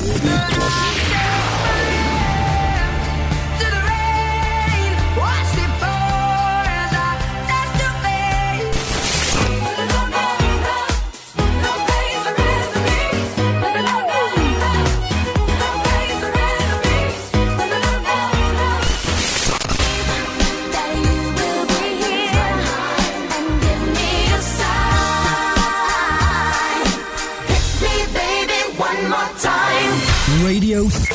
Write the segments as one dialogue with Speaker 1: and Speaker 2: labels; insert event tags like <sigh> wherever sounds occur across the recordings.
Speaker 1: Yeah.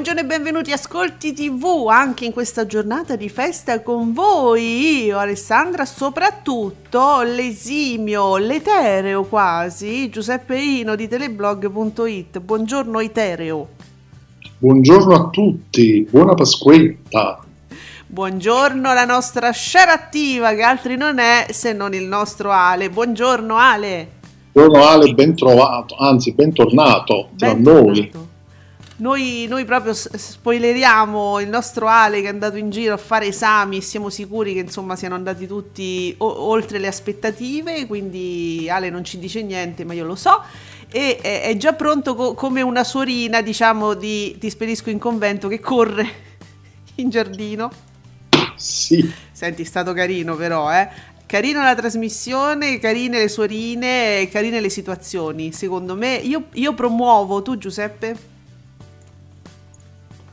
Speaker 2: Buongiorno e benvenuti Ascolti TV anche in questa giornata di festa con voi, io Alessandra, soprattutto l'esimio, l'etereo quasi, Giuseppe Ino di teleblog.it. Buongiorno Etereo.
Speaker 3: Buongiorno a tutti, buona Pasquetta.
Speaker 2: Buongiorno la nostra share attiva che altri non è se non il nostro Ale. Buongiorno Ale.
Speaker 3: Buongiorno Ale, ben trovato, anzi bentornato tra ben noi.
Speaker 2: Noi, noi, proprio spoileriamo il nostro Ale che è andato in giro a fare esami e siamo sicuri che insomma siano andati tutti o- oltre le aspettative, quindi Ale non ci dice niente ma io lo so e è, è già pronto co- come una suorina diciamo di Ti spedisco in convento che corre <laughs> in giardino.
Speaker 3: Sì.
Speaker 2: Senti, è stato carino però, eh. Carina la trasmissione, carine le suorine, carine le situazioni. Secondo me, io, io promuovo, tu Giuseppe?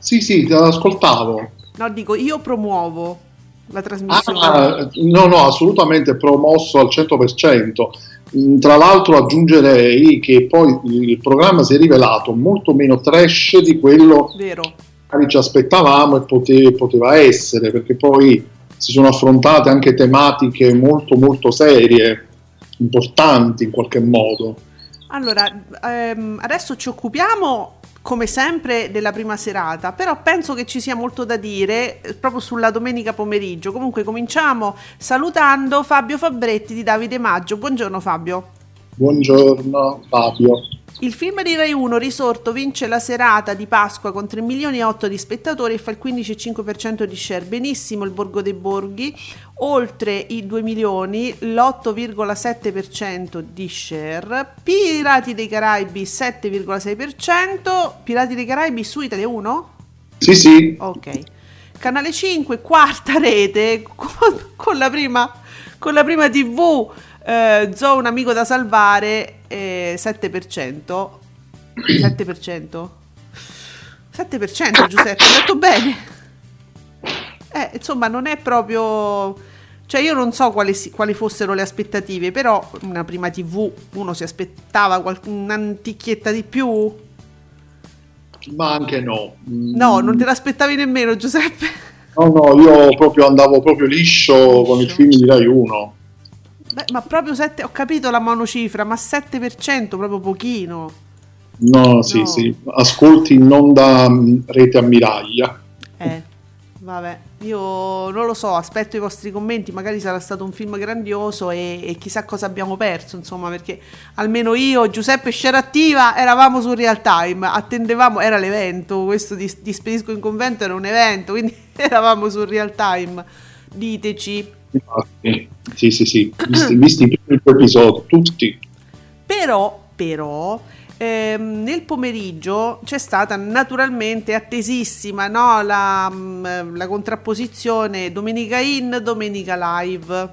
Speaker 3: Sì, sì, ti ascoltavo.
Speaker 2: No, dico, io promuovo la trasmissione.
Speaker 3: Ah, no, no, assolutamente promosso al 100%. Mm, tra l'altro aggiungerei che poi il programma si è rivelato molto meno trash di quello
Speaker 2: Vero.
Speaker 3: che ci aspettavamo e pote- poteva essere, perché poi si sono affrontate anche tematiche molto molto serie, importanti in qualche modo.
Speaker 2: Allora, ehm, adesso ci occupiamo come sempre della prima serata, però penso che ci sia molto da dire eh, proprio sulla domenica pomeriggio. Comunque cominciamo salutando Fabio Fabretti di Davide Maggio. Buongiorno Fabio.
Speaker 3: Buongiorno Fabio.
Speaker 2: Il film di Rai 1 Risorto vince la serata di Pasqua con 3 milioni e 8 di spettatori e fa il 15,5% di share. Benissimo il Borgo dei Borghi, oltre i 2 milioni, l'8,7% di share. Pirati dei Caraibi 7,6%. Pirati dei Caraibi su Italia 1?
Speaker 3: Sì, sì.
Speaker 2: Ok. Canale 5, quarta rete <laughs> con, con la prima con la prima TV eh, Zo un amico da salvare eh, 7%. 7%? 7% Giuseppe, hai detto bene. Eh, insomma, non è proprio... Cioè io non so quali, quali, fossero le aspettative, però una prima TV uno si aspettava qual- un'antichietta di più?
Speaker 3: Ma anche no.
Speaker 2: No, non te l'aspettavi nemmeno Giuseppe?
Speaker 3: No, no, io proprio andavo proprio liscio, liscio. con il film di Rai 1.
Speaker 2: Beh, ma proprio 7, ho capito la monocifra, ma 7% proprio pochino.
Speaker 3: No, sì, no. sì, ascolti non da mm, rete ammiraglia.
Speaker 2: Eh, vabbè, io non lo so, aspetto i vostri commenti, magari sarà stato un film grandioso e, e chissà cosa abbiamo perso, insomma, perché almeno io, Giuseppe Scerattiva, eravamo su Real Time, attendevamo, era l'evento, questo di, di Spedisco in Convento era un evento, quindi <laughs> eravamo su Real Time, diteci.
Speaker 3: Sì, sì, sì, visti, visti i primi episodi, tutti.
Speaker 2: Però, però, ehm, nel pomeriggio c'è stata naturalmente attesissima no? la, la contrapposizione domenica in, domenica live.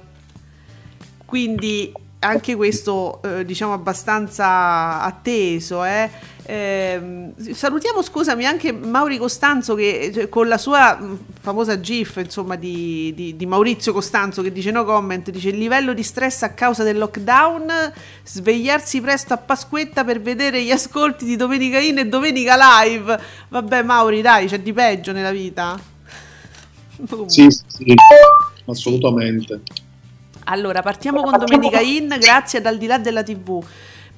Speaker 2: Quindi anche questo eh, diciamo abbastanza atteso eh. Eh, salutiamo scusami anche Mauri Costanzo che cioè, con la sua famosa gif insomma di, di, di, Maurizio Costanzo che dice no comment dice il livello di stress a causa del lockdown svegliarsi presto a Pasquetta per vedere gli ascolti di Domenica In e Domenica Live. Vabbè Mauri dai c'è di peggio nella vita.
Speaker 3: Sì sì assolutamente.
Speaker 2: Allora, partiamo con Domenica In, grazie ad Al di là della TV.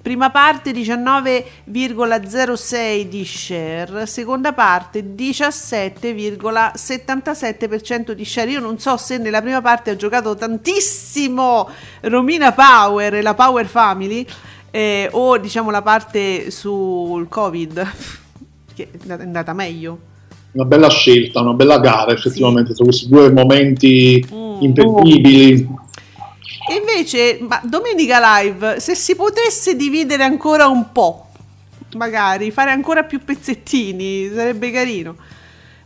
Speaker 2: Prima parte 19,06 di share, seconda parte 17,77% di share. Io non so se nella prima parte ha giocato tantissimo Romina Power e la Power Family eh, o diciamo la parte sul Covid, <laughs> che è andata meglio.
Speaker 3: Una bella scelta, una bella gara effettivamente, sì. su questi due momenti mm. imperdibili
Speaker 2: e invece, ma Domenica Live, se si potesse dividere ancora un po', magari fare ancora più pezzettini, sarebbe carino.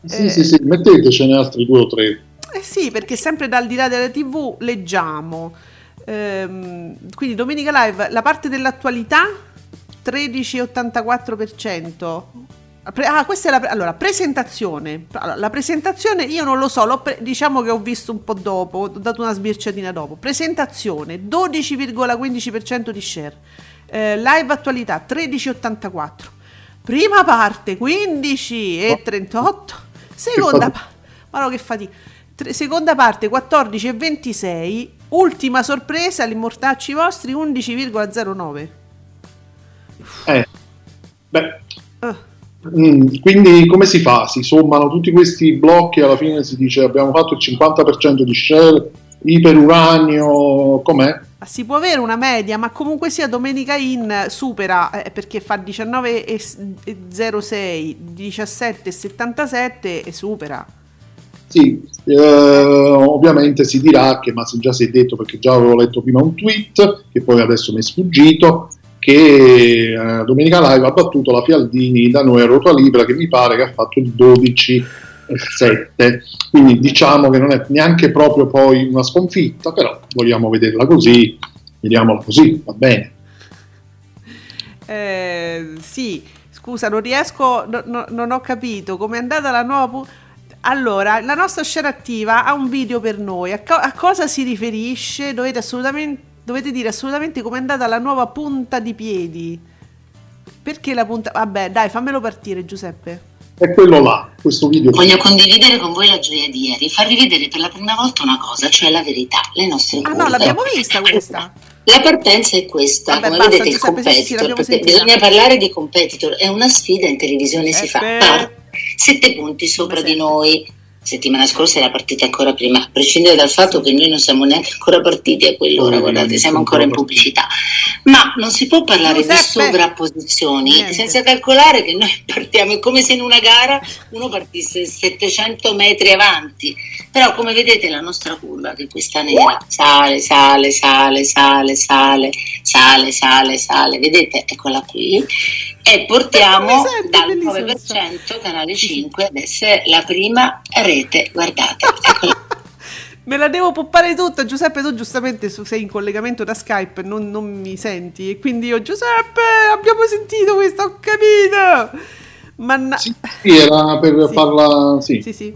Speaker 3: Sì, eh, sì, sì, mettetecene altri due o tre.
Speaker 2: Eh sì, perché sempre dal di là della TV leggiamo. Ehm, quindi Domenica Live, la parte dell'attualità 13,84%, Ah, questa è la allora, presentazione. Allora, la presentazione io non lo so, pre- diciamo che ho visto un po' dopo, ho dato una sbirciatina dopo. Presentazione 12,15% di share. Eh, live attualità 13,84. Prima parte 15,38. Seconda parte ma no che fatica. seconda parte 14,26. Ultima sorpresa, gli mortacci vostri 11,09.
Speaker 3: Eh. Beh. Uh. Mm, quindi come si fa? Si sommano tutti questi blocchi e alla fine si dice abbiamo fatto il 50% di share, iperuranio, com'è?
Speaker 2: Si può avere una media, ma comunque sia Domenica In supera eh, perché fa 19,06, 17,77 e supera.
Speaker 3: Sì, eh, ovviamente si dirà che, ma già si è detto perché già avevo letto prima un tweet che poi adesso mi è sfuggito, che eh, Domenica Live ha battuto la Fialdini da noi a ruota libera che mi pare che ha fatto il 12 7 quindi diciamo che non è neanche proprio poi una sconfitta però vogliamo vederla così vediamola così va bene
Speaker 2: eh, sì scusa non riesco no, no, non ho capito come è andata la nuova pu- allora, la nostra scena attiva ha un video per noi. A, co- a cosa si riferisce? Dovete assolutamente dovete dire assolutamente com'è andata la nuova punta di piedi. Perché la punta... Vabbè, dai, fammelo partire Giuseppe.
Speaker 3: È quello là, questo video.
Speaker 4: Voglio condividere con voi la gioia di ieri, farvi vedere per la prima volta una cosa, cioè la verità, le nostre
Speaker 2: cose. Ah no, l'abbiamo vista questa.
Speaker 4: La partenza è questa, Vabbè, come basta, vedete il competitor, sì, bisogna parlare di competitor, è una sfida in televisione Giuseppe. si fa. Sette punti sopra di noi, settimana scorsa era partita ancora prima, a prescindere dal fatto che noi non siamo neanche ancora partiti a quell'ora, guardate, siamo ancora in pubblicità. Ma non si può parlare Giuseppe. di sovrapposizioni Niente. senza calcolare che noi <laughs> partiamo, è come se in una gara uno partisse 700 metri avanti, però come vedete la nostra curva, che questa nera, sale, sale, sale, sale, sale, sale, sale, sale, vedete, eccola qui, e portiamo dal 9% canale 5 ad essere la prima rete. Guardate, <laughs>
Speaker 2: Me la devo poppare tutta, Giuseppe. Tu giustamente sei in collegamento da Skype, non, non mi senti. E quindi io, Giuseppe, abbiamo sentito questo, ho capito.
Speaker 3: Ma sì, sì, era per sì. farla, sì.
Speaker 2: Sì, sì,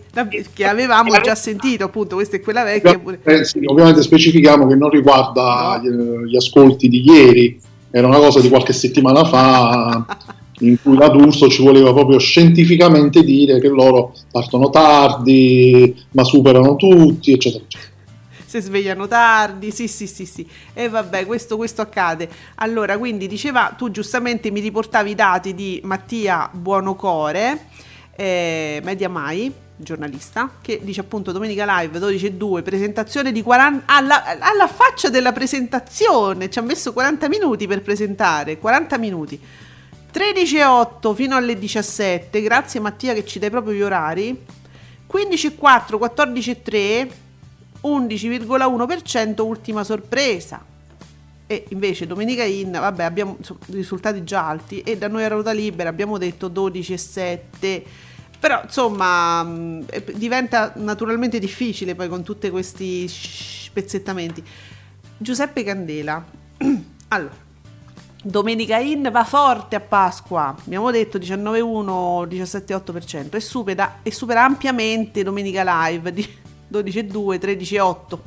Speaker 2: che avevamo già sentito, appunto, questa è quella vecchia.
Speaker 3: Eh, sì, ovviamente specifichiamo che non riguarda no. gli, gli, ascolti di ieri, era una cosa di qualche settimana fa in cui la D'Urso ci voleva proprio scientificamente dire che loro partono tardi, ma superano tutti, eccetera, eccetera.
Speaker 2: Si svegliano tardi, sì, sì, sì, sì. E vabbè, questo, questo accade. Allora, quindi diceva, tu giustamente mi riportavi i dati di Mattia Buonocore, eh, Media Mai, giornalista, che dice appunto Domenica Live 12 e 2, presentazione di 40... Alla, alla faccia della presentazione, ci ha messo 40 minuti per presentare, 40 minuti. 13 e 8 fino alle 17, grazie Mattia che ci dai proprio gli orari. 15 e 4, 14 e 3, 11,1% ultima sorpresa. E invece Domenica In, vabbè, abbiamo risultati già alti e da noi a ruota libera abbiamo detto 12 e 7 però insomma mm, diventa naturalmente difficile poi con tutti questi spezzettamenti. Giuseppe Candela. <clears throat> allora, Domenica In va forte a Pasqua, abbiamo detto 19,1, 17,8% e supera, e supera ampiamente Domenica Live di <laughs> 12,2, 13,8.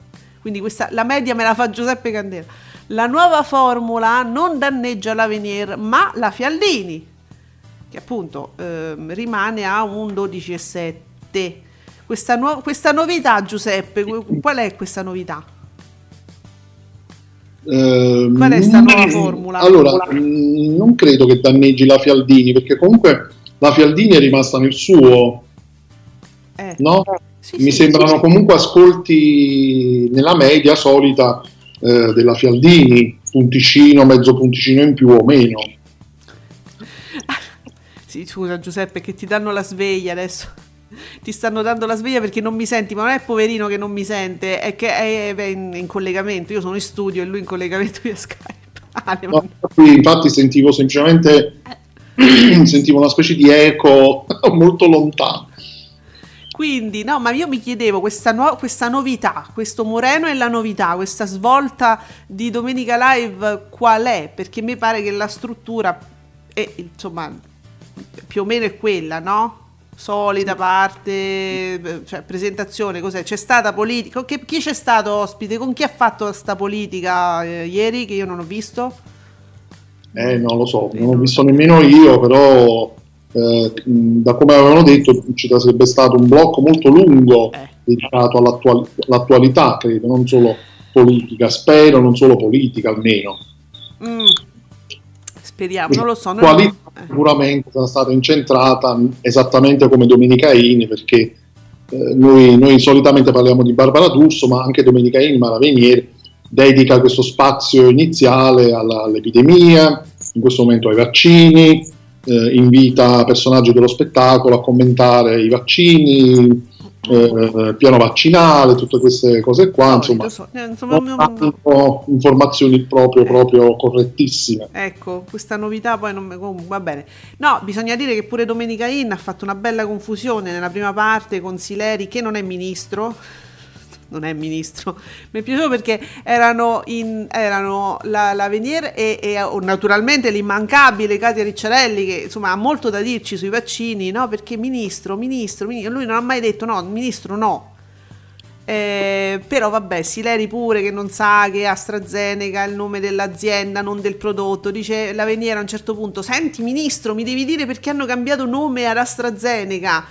Speaker 2: Quindi questa, la media me la fa Giuseppe Candela. La nuova formula non danneggia l'Avenir ma la Fialdini che appunto eh, rimane a un 12,7. Questa, nu- questa novità, Giuseppe, qual è questa novità? Eh, Qual è questa nuova formula?
Speaker 3: Allora, mh, non credo che danneggi la Fialdini, perché comunque la Fialdini è rimasta nel suo, eh. no? Sì, Mi sì, sembrano sì. comunque ascolti nella media solita eh, della Fialdini, punticino, mezzo punticino in più o meno.
Speaker 2: Sì, scusa Giuseppe, che ti danno la sveglia adesso. Ti stanno dando la sveglia perché non mi senti, ma non è poverino che non mi sente, è che è, è in, in, collegamento. Io sono in studio e lui in collegamento via Skype. <laughs> Ah,
Speaker 3: no, infatti sentivo semplicemente <clears throat> sentivo una specie di eco <laughs> molto lontano.
Speaker 2: Quindi, no, ma io mi chiedevo questa, no- questa novità, questo Moreno è la novità, questa svolta di Domenica Live qual è? Perché mi pare che la struttura è, insomma, più o meno è quella, no? Solita parte, cioè presentazione, cos'è? C'è stata politica? Che, chi c'è stato ospite? Con chi ha fatto questa politica eh, ieri che io non ho visto?
Speaker 3: Eh, non lo so, non ho visto nemmeno io, però eh, da come avevano detto ci sarebbe stato un blocco molto lungo eh. dedicato all'attual- all'attualità, credo, non solo politica, spero non solo politica almeno.
Speaker 2: Mm. Speriamo, non lo so. Qualità
Speaker 3: eh. Sicuramente sarà stata incentrata esattamente come Domenica Ini, perché eh, noi, noi, solitamente parliamo di Barbara D'Urso, ma anche Domenica Ini, Maravenieri, dedica questo spazio iniziale alla, all'epidemia, in questo momento ai vaccini, eh, invita personaggi dello spettacolo a commentare i vaccini, eh, piano vaccinale, tutte queste cose qua, insomma, so. eh, insomma non hanno informazioni proprio, proprio correttissime.
Speaker 2: Ecco, questa novità poi non mi... va bene. No, bisogna dire che pure Domenica In ha fatto una bella confusione nella prima parte con Sileri, che non è ministro, non è ministro, mi è piaciuto perché erano, in, erano la, la Venier e, e, oh, naturalmente l'immancabile Katia Ricciarelli che insomma ha molto da dirci sui vaccini, no? Perché ministro, ministro, ministro, lui non ha mai detto no, ministro no. Eh, però vabbè, Sileri pure che non sa che AstraZeneca è il nome dell'azienda, non del prodotto. Dice la Veniera a un certo punto: Senti, ministro, mi devi dire perché hanno cambiato nome ad AstraZeneca.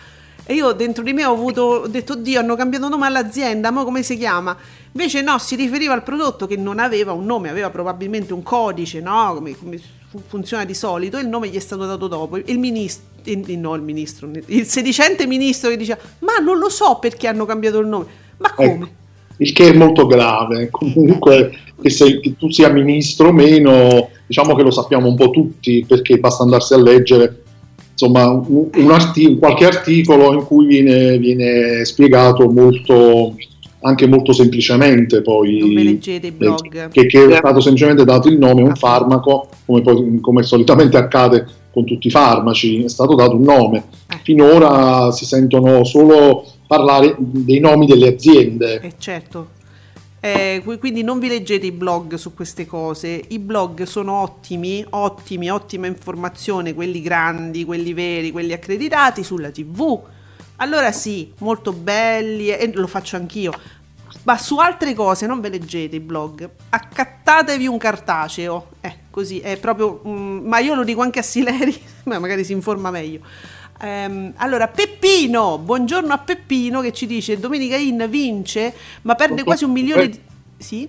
Speaker 2: E io dentro di me ho, avuto, ho detto, oddio, hanno cambiato nome all'azienda, ma come si chiama? Invece no, si riferiva al prodotto che non aveva un nome, aveva probabilmente un codice, no? Come, come funziona di solito, e il nome gli è stato dato dopo. Il ministro, il, no il ministro, il sedicente ministro che diceva, ma non lo so perché hanno cambiato il nome. Ma ecco, come?
Speaker 3: Eh, il che è molto grave. Comunque, che, sei, che tu sia ministro o meno, diciamo che lo sappiamo un po' tutti, perché basta andarsi a leggere insomma, un, un arti- qualche articolo in cui viene, viene, spiegato molto, anche molto semplicemente poi
Speaker 2: non leggete i blog.
Speaker 3: che, che, è stato semplicemente dato il nome a un farmaco come, poi, come solitamente accade con tutti i farmaci è stato dato un nome. Eh. finora si sentono solo parlare dei nomi delle aziende.
Speaker 2: Eh certo eh, quindi non vi leggete i blog su queste cose, i blog sono ottimi, ottimi, ottima informazione, quelli grandi, quelli veri, quelli accreditati sulla tv. Allora sì, molto belli e lo faccio anch'io. Ma su altre cose non ve leggete i blog, accattatevi un cartaceo. Eh, così è proprio. Mm, ma io lo dico anche a Sileri, <laughs> ma magari si informa meglio Um, allora, Peppino, buongiorno a Peppino che ci dice Domenica In vince, ma perde quasi un milione di... Sì?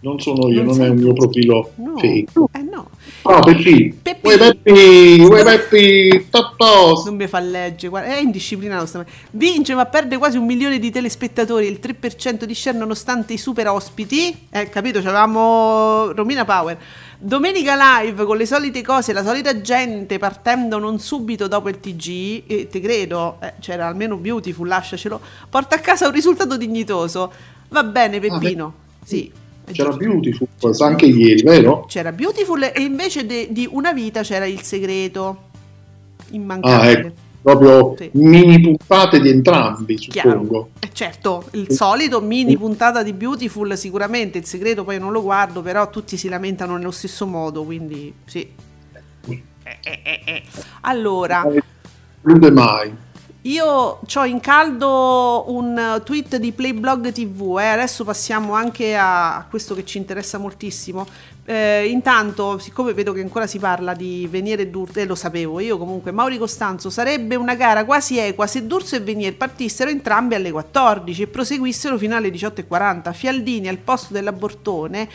Speaker 3: Non sono io, non, non è il mio profilo
Speaker 2: no.
Speaker 3: fake.
Speaker 2: Eh no.
Speaker 3: No, Peppi. Peppi. Uè Peppi, uè Peppi,
Speaker 2: Non mi fa leggere, guarda, è indisciplinato Vince ma perde quasi un milione di telespettatori, il 3% di share nonostante i super ospiti. Eh, capito, c'avevamo Romina Power. Domenica live con le solite cose, la solita gente partendo non subito dopo il TG, e te credo, eh, c'era almeno Beautiful, lasciacelo, porta a casa un risultato dignitoso. Va bene Peppino, ah, sì.
Speaker 3: C'era giusto. Beautiful, c'era anche ieri, vero?
Speaker 2: C'era Beautiful e invece de, di Una vita c'era Il segreto, immancabile. Ah, ecco
Speaker 3: proprio sì. mini puntate di entrambi, suppongo.
Speaker 2: Eh, certo, il solito mini puntata di Beautiful sicuramente, il segreto poi non lo guardo, però tutti si lamentano nello stesso modo, quindi sì. Eh, eh, eh, eh. allora...
Speaker 3: Non mai.
Speaker 2: Io ho in caldo un tweet di Playblog TV, eh. adesso passiamo anche a questo che ci interessa moltissimo. Eh, intanto, siccome vedo che ancora si parla di Venier e D'Urso, e eh, lo sapevo io comunque, Mauri Costanzo, sarebbe una gara quasi equa se D'Urso e Venier partissero entrambi alle 14 e proseguissero fino alle 18.40. Fialdini al posto dell'abortone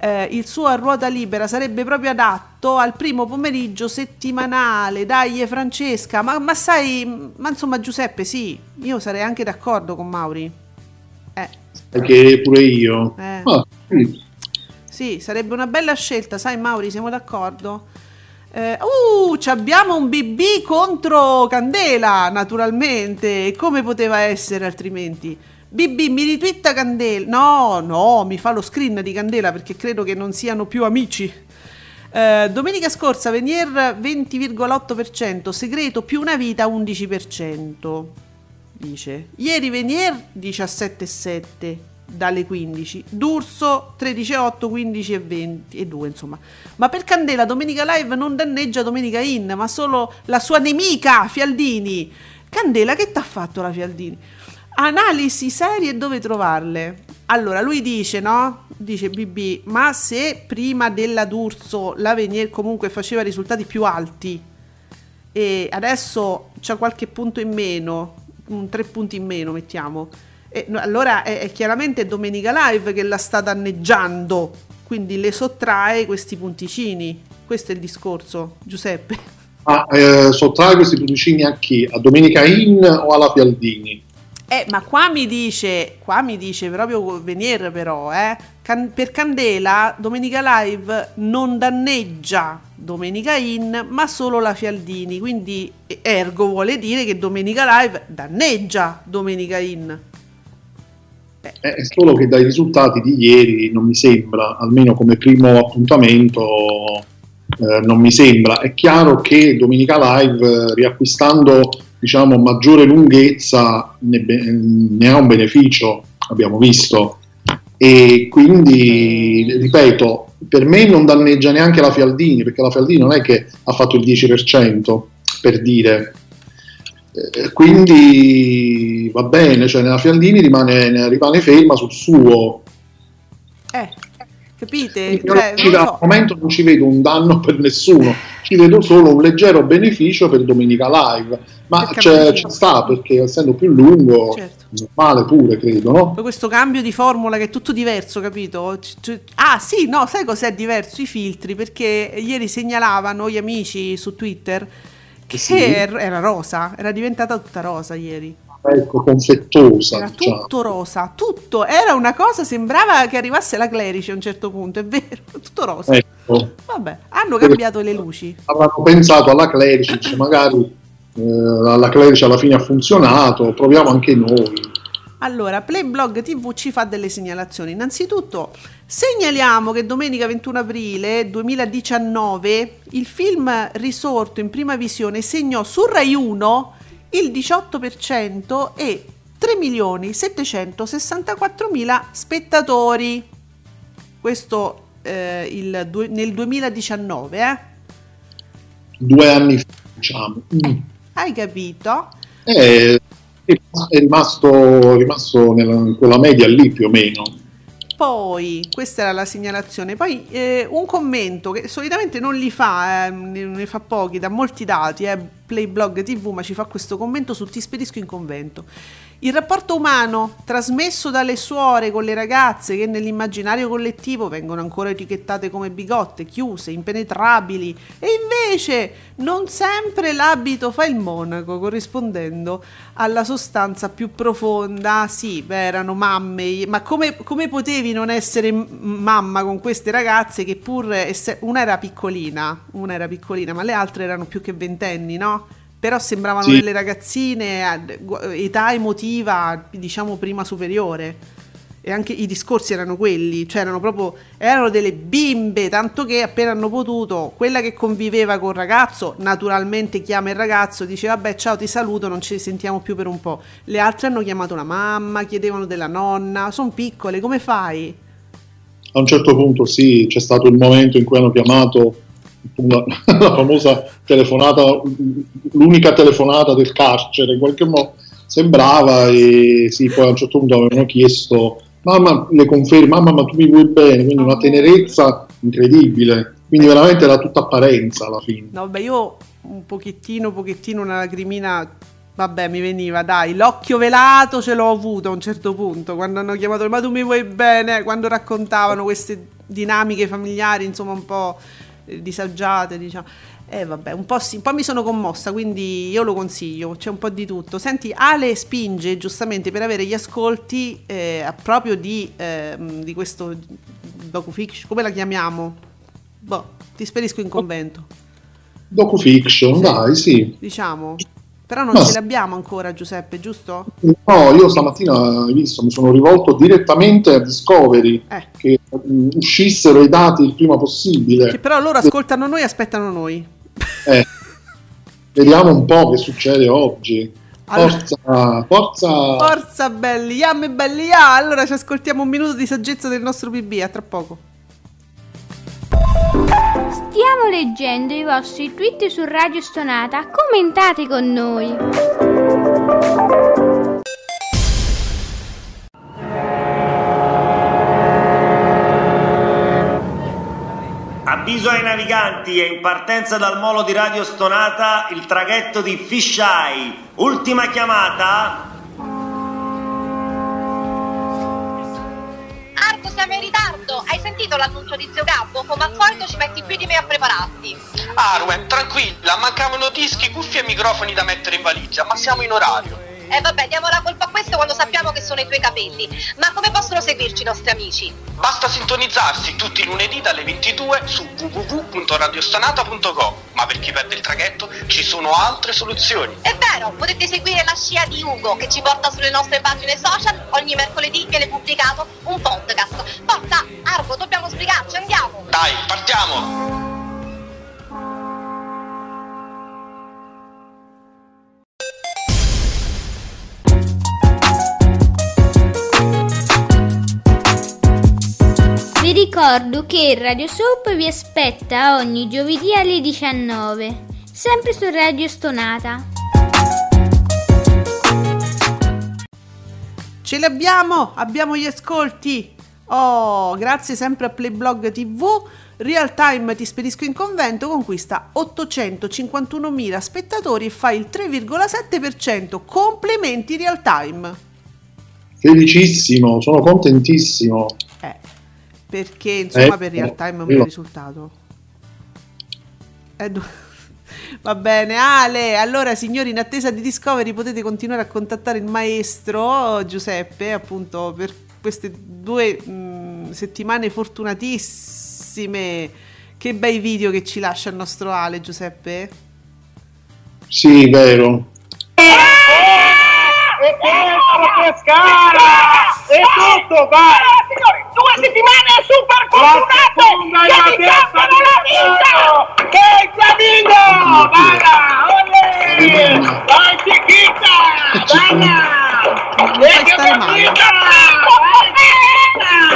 Speaker 2: eh, il suo a ruota libera sarebbe proprio adatto al primo pomeriggio settimanale. Dai, Francesca, ma, ma sai, ma insomma, Giuseppe, sì, io sarei anche d'accordo con Mauri.
Speaker 3: Eh. Perché pure io.
Speaker 2: Eh. Ah, sì. Sì, sarebbe una bella scelta, sai, Mauri, siamo d'accordo? Eh, uh, abbiamo un BB contro Candela, naturalmente. Come poteva essere altrimenti? BB mi ritwitta Candela. No, no, mi fa lo screen di Candela perché credo che non siano più amici. Eh, domenica scorsa Venier 20,8%, segreto più una vita 11%. Dice. Ieri Venier 17,7 dalle 15, D'Urso 13,8, 15 e 20 e 2 insomma. Ma per Candela Domenica Live non danneggia Domenica In, ma solo la sua nemica Fialdini. Candela che t'ha fatto la Fialdini? Analisi serie dove trovarle? Allora, lui dice, no? Dice BB, ma se prima della D'Urso la Venier comunque faceva risultati più alti e adesso c'ha qualche punto in meno, tre punti in meno mettiamo, e, allora è, è chiaramente Domenica Live che la sta danneggiando, quindi le sottrae questi punticini. Questo è il discorso, Giuseppe.
Speaker 3: Ma eh, sottrae questi punticini a chi? A Domenica In o alla Fialdini?
Speaker 2: Eh, ma qua mi dice, qua mi dice proprio Venier però, eh, Can- per Candela Domenica Live non danneggia Domenica In, ma solo la Fialdini, quindi ergo vuole dire che Domenica Live danneggia Domenica In.
Speaker 3: Eh. È solo che dai risultati di ieri non mi sembra, almeno come primo appuntamento, eh, non mi sembra. È chiaro che Domenica Live, riacquistando diciamo, maggiore lunghezza ne, ne ha un beneficio, abbiamo visto. E quindi, ripeto, per me non danneggia neanche la Fialdini, perché la Fialdini non è che ha fatto il 10%, per dire. Eh, quindi va bene, cioè nella Fialdini rimane, rimane ferma sul suo.
Speaker 2: Eh, capite?
Speaker 3: Cioè, so. Al momento non ci vedo un danno per nessuno, ci vedo solo un leggero beneficio per Domenica Live ma c'è, ci sta perché essendo più lungo, certo. normale pure, credo, no?
Speaker 2: Poi questo cambio di formula che è tutto diverso, capito? Ah, sì, no, sai cos'è diverso? I filtri, perché ieri segnalavano gli amici su Twitter che sì. era rosa, era diventata tutta rosa ieri.
Speaker 3: Ecco, confettosa.
Speaker 2: Era diciamo. tutto rosa, tutto. Era una cosa, sembrava che arrivasse la Clerici a un certo punto, è vero, <laughs> tutto rosa. Ecco. Vabbè, hanno cambiato le luci.
Speaker 3: Avranno pensato alla Clerici, magari eh, la Clerici alla fine ha funzionato, proviamo anche noi.
Speaker 2: Allora, Playblog TV ci fa delle segnalazioni. Innanzitutto, segnaliamo che domenica 21 aprile 2019 il film risorto in prima visione segnò su Rai 1 il 18% e 3.764.000 spettatori. Questo eh, il, nel 2019, eh?
Speaker 3: Due anni fa, diciamo.
Speaker 2: Mm. Hai capito?
Speaker 3: Eh, è rimasto, rimasto nella, quella media lì più o meno.
Speaker 2: Poi, questa era la segnalazione, poi eh, un commento che solitamente non li fa, eh, ne fa pochi, da molti dati, eh, Playblog TV, ma ci fa questo commento su Ti spedisco in convento. Il rapporto umano trasmesso dalle suore con le ragazze che nell'immaginario collettivo vengono ancora etichettate come bigotte, chiuse, impenetrabili e invece non sempre l'abito fa il monaco corrispondendo alla sostanza più profonda. Sì, beh, erano mamme, ma come, come potevi non essere mamma con queste ragazze che pur esse- una era piccolina, una era piccolina, ma le altre erano più che ventenni, no? Però sembravano sì. delle ragazzine età emotiva diciamo prima superiore e anche i discorsi erano quelli, cioè erano proprio erano delle bimbe, tanto che appena hanno potuto, quella che conviveva col ragazzo, naturalmente chiama il ragazzo, dice vabbè ciao ti saluto, non ci sentiamo più per un po'. Le altre hanno chiamato la mamma, chiedevano della nonna, sono piccole, come fai?
Speaker 3: A un certo punto sì, c'è stato il momento in cui hanno chiamato la, la famosa telefonata, l'unica telefonata del carcere, in qualche modo sembrava e sì, poi a un certo punto avevano chiesto mamma le confermi, mamma ma tu mi vuoi bene, quindi una tenerezza incredibile, quindi veramente era tutta apparenza alla fine.
Speaker 2: No, beh, io un pochettino, pochettino una lacrimina Vabbè, mi veniva, dai, l'occhio velato ce l'ho avuto a un certo punto, quando hanno chiamato, ma tu mi vuoi bene, quando raccontavano queste dinamiche familiari, insomma, un po' disagiate, diciamo. E eh, vabbè, un po', sì, un po' mi sono commossa, quindi io lo consiglio, c'è un po' di tutto. Senti, Ale spinge giustamente per avere gli ascolti eh, proprio di, eh, di questo docufiction, come la chiamiamo? Boh, ti spedisco in convento.
Speaker 3: Docufiction, sì. dai, sì.
Speaker 2: Diciamo. Però non Ma ce l'abbiamo ancora, Giuseppe, giusto?
Speaker 3: No, io stamattina visto, mi sono rivolto direttamente a Discovery eh. che uscissero i dati il prima possibile.
Speaker 2: Che però loro ascoltano noi e aspettano noi.
Speaker 3: Eh, vediamo un po' che succede oggi. Forza, allora, forza,
Speaker 2: forza belli, yam e belli, ya. Allora ci ascoltiamo un minuto di saggezza del nostro PB, a tra poco.
Speaker 5: Stiamo leggendo i vostri tweet su Radio Stonata, commentate con noi.
Speaker 6: Avviso ai naviganti, è in partenza dal molo di Radio Stonata il traghetto di Fisheye. Ultima chiamata
Speaker 7: siamo in ritardo. Hai sentito l'annuncio di Zio Gabbo? Come al solito ci metti più di me a prepararti.
Speaker 8: Arwen, tranquilla, mancavano dischi, cuffie e microfoni da mettere in valigia, ma siamo in orario.
Speaker 7: Eh vabbè, diamo la colpa a questo quando sappiamo che sono i tuoi capelli. Ma come possono seguirci i nostri amici?
Speaker 8: Basta sintonizzarsi tutti i lunedì dalle 22 su www.radiostanata.com. Ma per chi perde il traghetto ci sono altre soluzioni.
Speaker 7: È vero, potete seguire la scia di Ugo che ci porta sulle nostre pagine social ogni mercoledì viene pubblicato un podcast. Forza, Argo, dobbiamo sbrigarci, andiamo!
Speaker 8: Dai, partiamo!
Speaker 5: Ricordo che Radio Soap vi aspetta ogni giovedì alle 19, sempre su Radio Stonata.
Speaker 2: Ce l'abbiamo, abbiamo gli ascolti. Oh, grazie sempre a Playblog TV. Real Time ti spedisco in convento conquista 851.000 spettatori e fa il 3,7%. Complimenti Real Time.
Speaker 3: Felicissimo, sono contentissimo.
Speaker 2: Eh, perché insomma eh, per real time è un bel risultato. Eh, Va bene, Ale. Allora, signori, in attesa di Discovery potete continuare a contattare il maestro Giuseppe, appunto, per queste due mh, mm, settimane fortunatissime. Che bei video che ci lascia il nostro Ale, Giuseppe.
Speaker 3: Sì, vero.
Speaker 9: E la Pescara! E tutto, vai! Signori, due settimane super fortunate che ti cambiano la vita! Che il Flamingo! Balla! Olè! Vai Chiquita! Balla! E che Chiquita! Olè!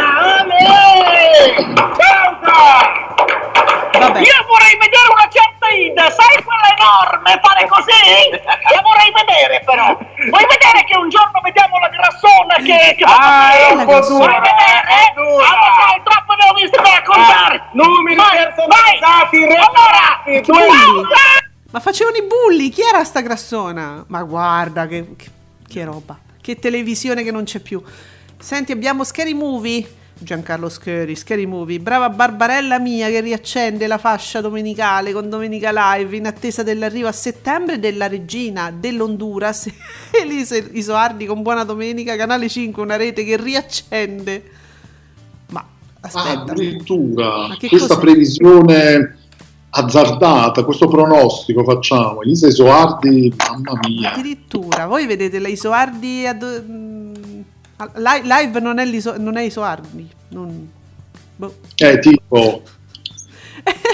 Speaker 9: Vabbè. Io vorrei vedere una certa Ida, sai quella enorme, fare così? La vorrei vedere però. Vuoi vedere che un giorno vediamo la grassona che, che
Speaker 10: ah, è un po' dura.
Speaker 9: Vuoi vedere? Allora sai, troppo ne ho visto da raccontare.
Speaker 10: Ah, numeri personalizzati,
Speaker 9: allora,
Speaker 2: Ma facevano i bulli, chi era sta grassona? Ma guarda che, che, che roba, che televisione che non c'è più. Senti, abbiamo Scary Movie Giancarlo Scary, Scary Movie, brava Barbarella mia che riaccende la fascia domenicale con Domenica Live in attesa dell'arrivo a settembre della regina dell'Honduras, <laughs> Elise Isoardi con Buona Domenica, Canale 5, una rete che riaccende. Ma aspetta.
Speaker 3: Ah, addirittura questa cos'è? previsione azzardata, questo pronostico facciamo. Elisa Isoardi, mamma mia.
Speaker 2: Addirittura, voi vedete la Isoardi... Ad Live non è, l'iso, non è Isoardi. Non...
Speaker 3: Boh. Eh, tipo...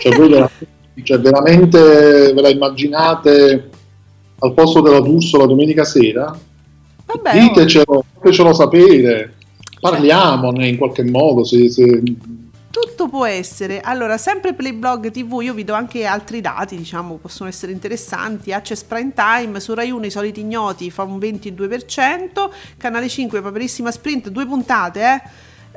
Speaker 3: cioè, voi veramente, cioè, veramente ve la immaginate al posto della D'Urso domenica sera? Vabbè, Ditecelo, fatecelo sapere. Parliamone in qualche modo. Se, se...
Speaker 2: Tutto può essere? Allora, sempre Playblog TV, io vi do anche altri dati, diciamo, possono essere interessanti. Access Prime Time, su Rai 1 i soliti ignoti fa un 22%, Canale 5 Paperissima Sprint, due puntate,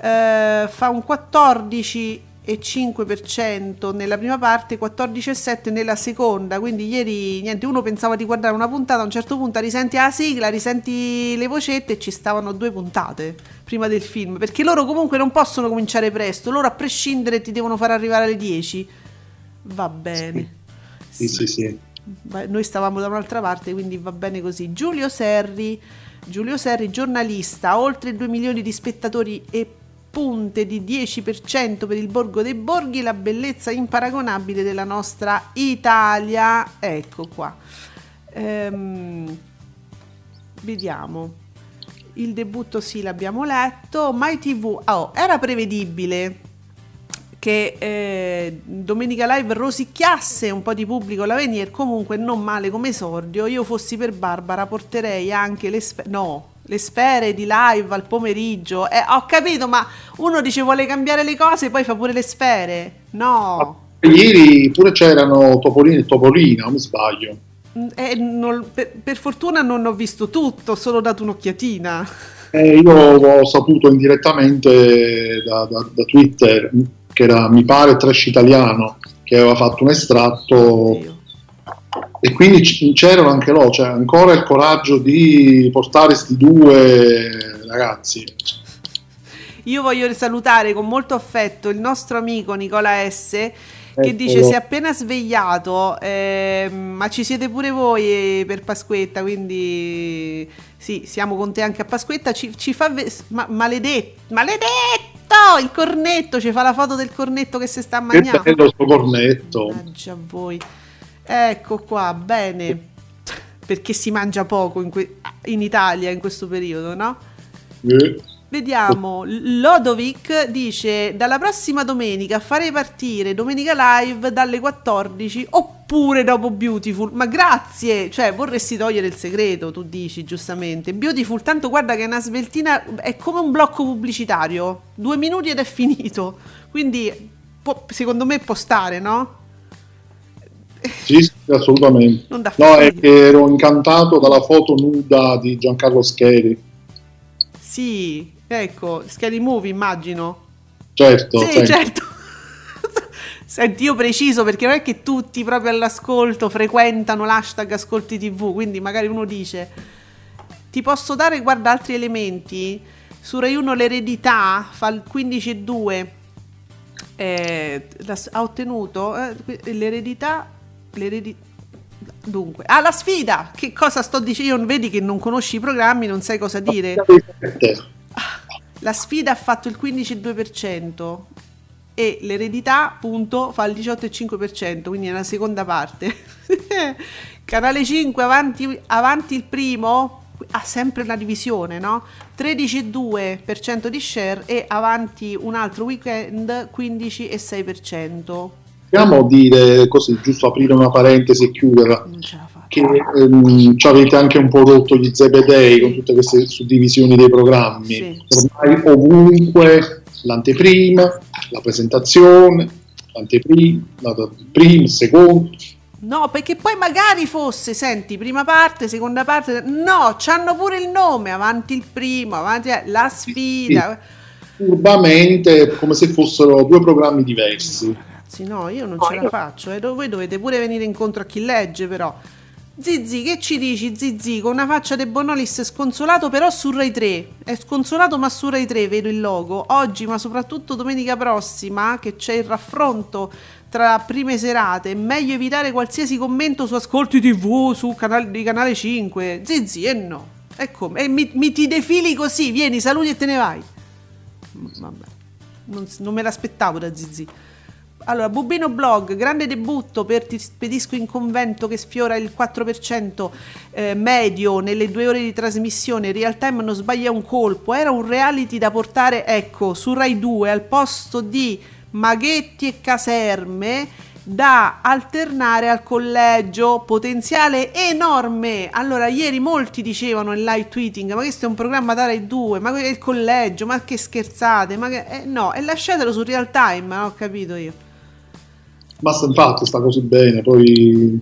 Speaker 2: eh, eh, fa un 14 e 5% nella prima parte, 14,7% nella seconda. Quindi ieri niente, uno pensava di guardare una puntata, a un certo punto risenti la sigla, risenti le vocette e ci stavano due puntate prima del film, perché loro comunque non possono cominciare presto, loro a prescindere ti devono far arrivare alle 10. Va bene.
Speaker 3: Sì, sì, sì. sì.
Speaker 2: Noi stavamo da un'altra parte, quindi va bene così. Giulio Serri, Giulio Serri, giornalista, oltre 2 milioni di spettatori e punte di 10% per il Borgo dei Borghi, la bellezza imparagonabile della nostra Italia. Ecco qua. Ehm, vediamo. Il debutto sì, l'abbiamo letto. My TV, oh, era prevedibile che eh, Domenica Live rosicchiasse un po' di pubblico la Venier, comunque non male come esordio. Io fossi per Barbara, porterei anche le sfere. No, le sfere di live al pomeriggio. Eh, ho capito, ma uno dice vuole cambiare le cose, poi fa pure le sfere. No.
Speaker 3: Ieri pure c'erano Topolino e Topolina, non mi sbaglio.
Speaker 2: Mm, eh, non, per, per, fortuna non ho visto tutto, ho solo dato un'occhiatina.
Speaker 3: Eh, io ho saputo indirettamente da, da, da, Twitter che era, mi pare, Trash Italiano che aveva fatto un estratto. Oddio e quindi c'erano anche loro, cioè ancora il coraggio di portare questi due ragazzi.
Speaker 2: Io voglio salutare con molto affetto il nostro amico Nicola S che dice si è appena svegliato eh, ma ci siete pure voi per Pasquetta quindi sì siamo con te anche a Pasquetta. Ci, ci fa ve- ma- maledetto maledetto! Il cornetto ci fa la foto del cornetto che si sta mangiando
Speaker 3: che bello sto cornetto.
Speaker 2: Mannaggia a voi Ecco qua, bene. Perché si mangia poco in, que- in Italia in questo periodo, no?
Speaker 3: Eh.
Speaker 2: Vediamo, Lodovic dice dalla prossima domenica farei partire Domenica Live dalle 14 oppure dopo Beautiful, ma grazie, cioè vorresti togliere il segreto, tu dici giustamente. Beautiful, tanto guarda che è una sveltina, è come un blocco pubblicitario, due minuti ed è finito, quindi può, secondo me può stare, no?
Speaker 3: Sì, sì, assolutamente. No, è che ero incantato dalla foto nuda di Giancarlo Scheri.
Speaker 2: Sì, ecco, Scary Movie immagino.
Speaker 3: Certo,
Speaker 2: sì, senti. certo. <laughs> Senti, io preciso perché non è che tutti proprio all'ascolto frequentano l'hashtag Ascolti TV, quindi magari uno dice ti posso dare, guarda, altri elementi. Su Rai 1 l'eredità fa il 15,2 eh, ha ottenuto eh, l'eredità l'eredità. Dunque, ah, la sfida! Che cosa sto dicendo? Vedi che non conosci i programmi, non sai cosa dire. Ah, la sfida ha fatto il 15,2% e l'eredità, appunto, fa il 18,5%, quindi è la seconda parte. <laughs> Canale 5 avanti, avanti il primo, ha sempre una divisione, no? 13,2% di share e avanti un altro weekend 15,6%.
Speaker 3: Possiamo dire così, giusto aprire una parentesi e chiuderla, che ehm, ci avete anche un po' rotto gli Zebedei sì. con tutte queste suddivisioni dei programmi. Sì. Ormai ovunque l'anteprima, la presentazione, l'anteprima, la prima, seconda.
Speaker 2: No, perché poi magari fosse, senti, prima parte, seconda parte, no, c'hanno pure il nome, avanti il primo, avanti la sfida.
Speaker 3: Sì, Urbamente, come se fossero due programmi diversi
Speaker 2: ragazzi, no, io non ce la faccio. Eh. Voi dovete pure venire incontro a chi legge, però. Zizi, che ci dici, Zizi? Con una faccia di Bonolis sconsolato, però su Rai 3. È sconsolato, ma su Rai 3 vedo il logo. Oggi, ma soprattutto domenica prossima, che c'è il raffronto tra prime serate, meglio evitare qualsiasi commento su Ascolti TV, su canale, di Canale 5. Zizi, e eh no. E come? E mi, mi, ti defili così, vieni, saluti e te ne vai. Vabbè, non, non me l'aspettavo da Zizi. Allora, Bubino Blog, grande debutto per Ti spedisco in convento che sfiora il 4% eh, medio nelle due ore di trasmissione. Real time non sbaglia un colpo. Era un reality da portare, ecco, su Rai 2 al posto di Maghetti e Caserme da alternare al collegio, potenziale enorme. Allora, ieri molti dicevano in live tweeting, ma questo è un programma da Rai 2, ma il collegio, ma che scherzate, ma che... Eh, no, e lasciatelo su real time, ho capito io.
Speaker 3: Basta infatti, sta così bene, poi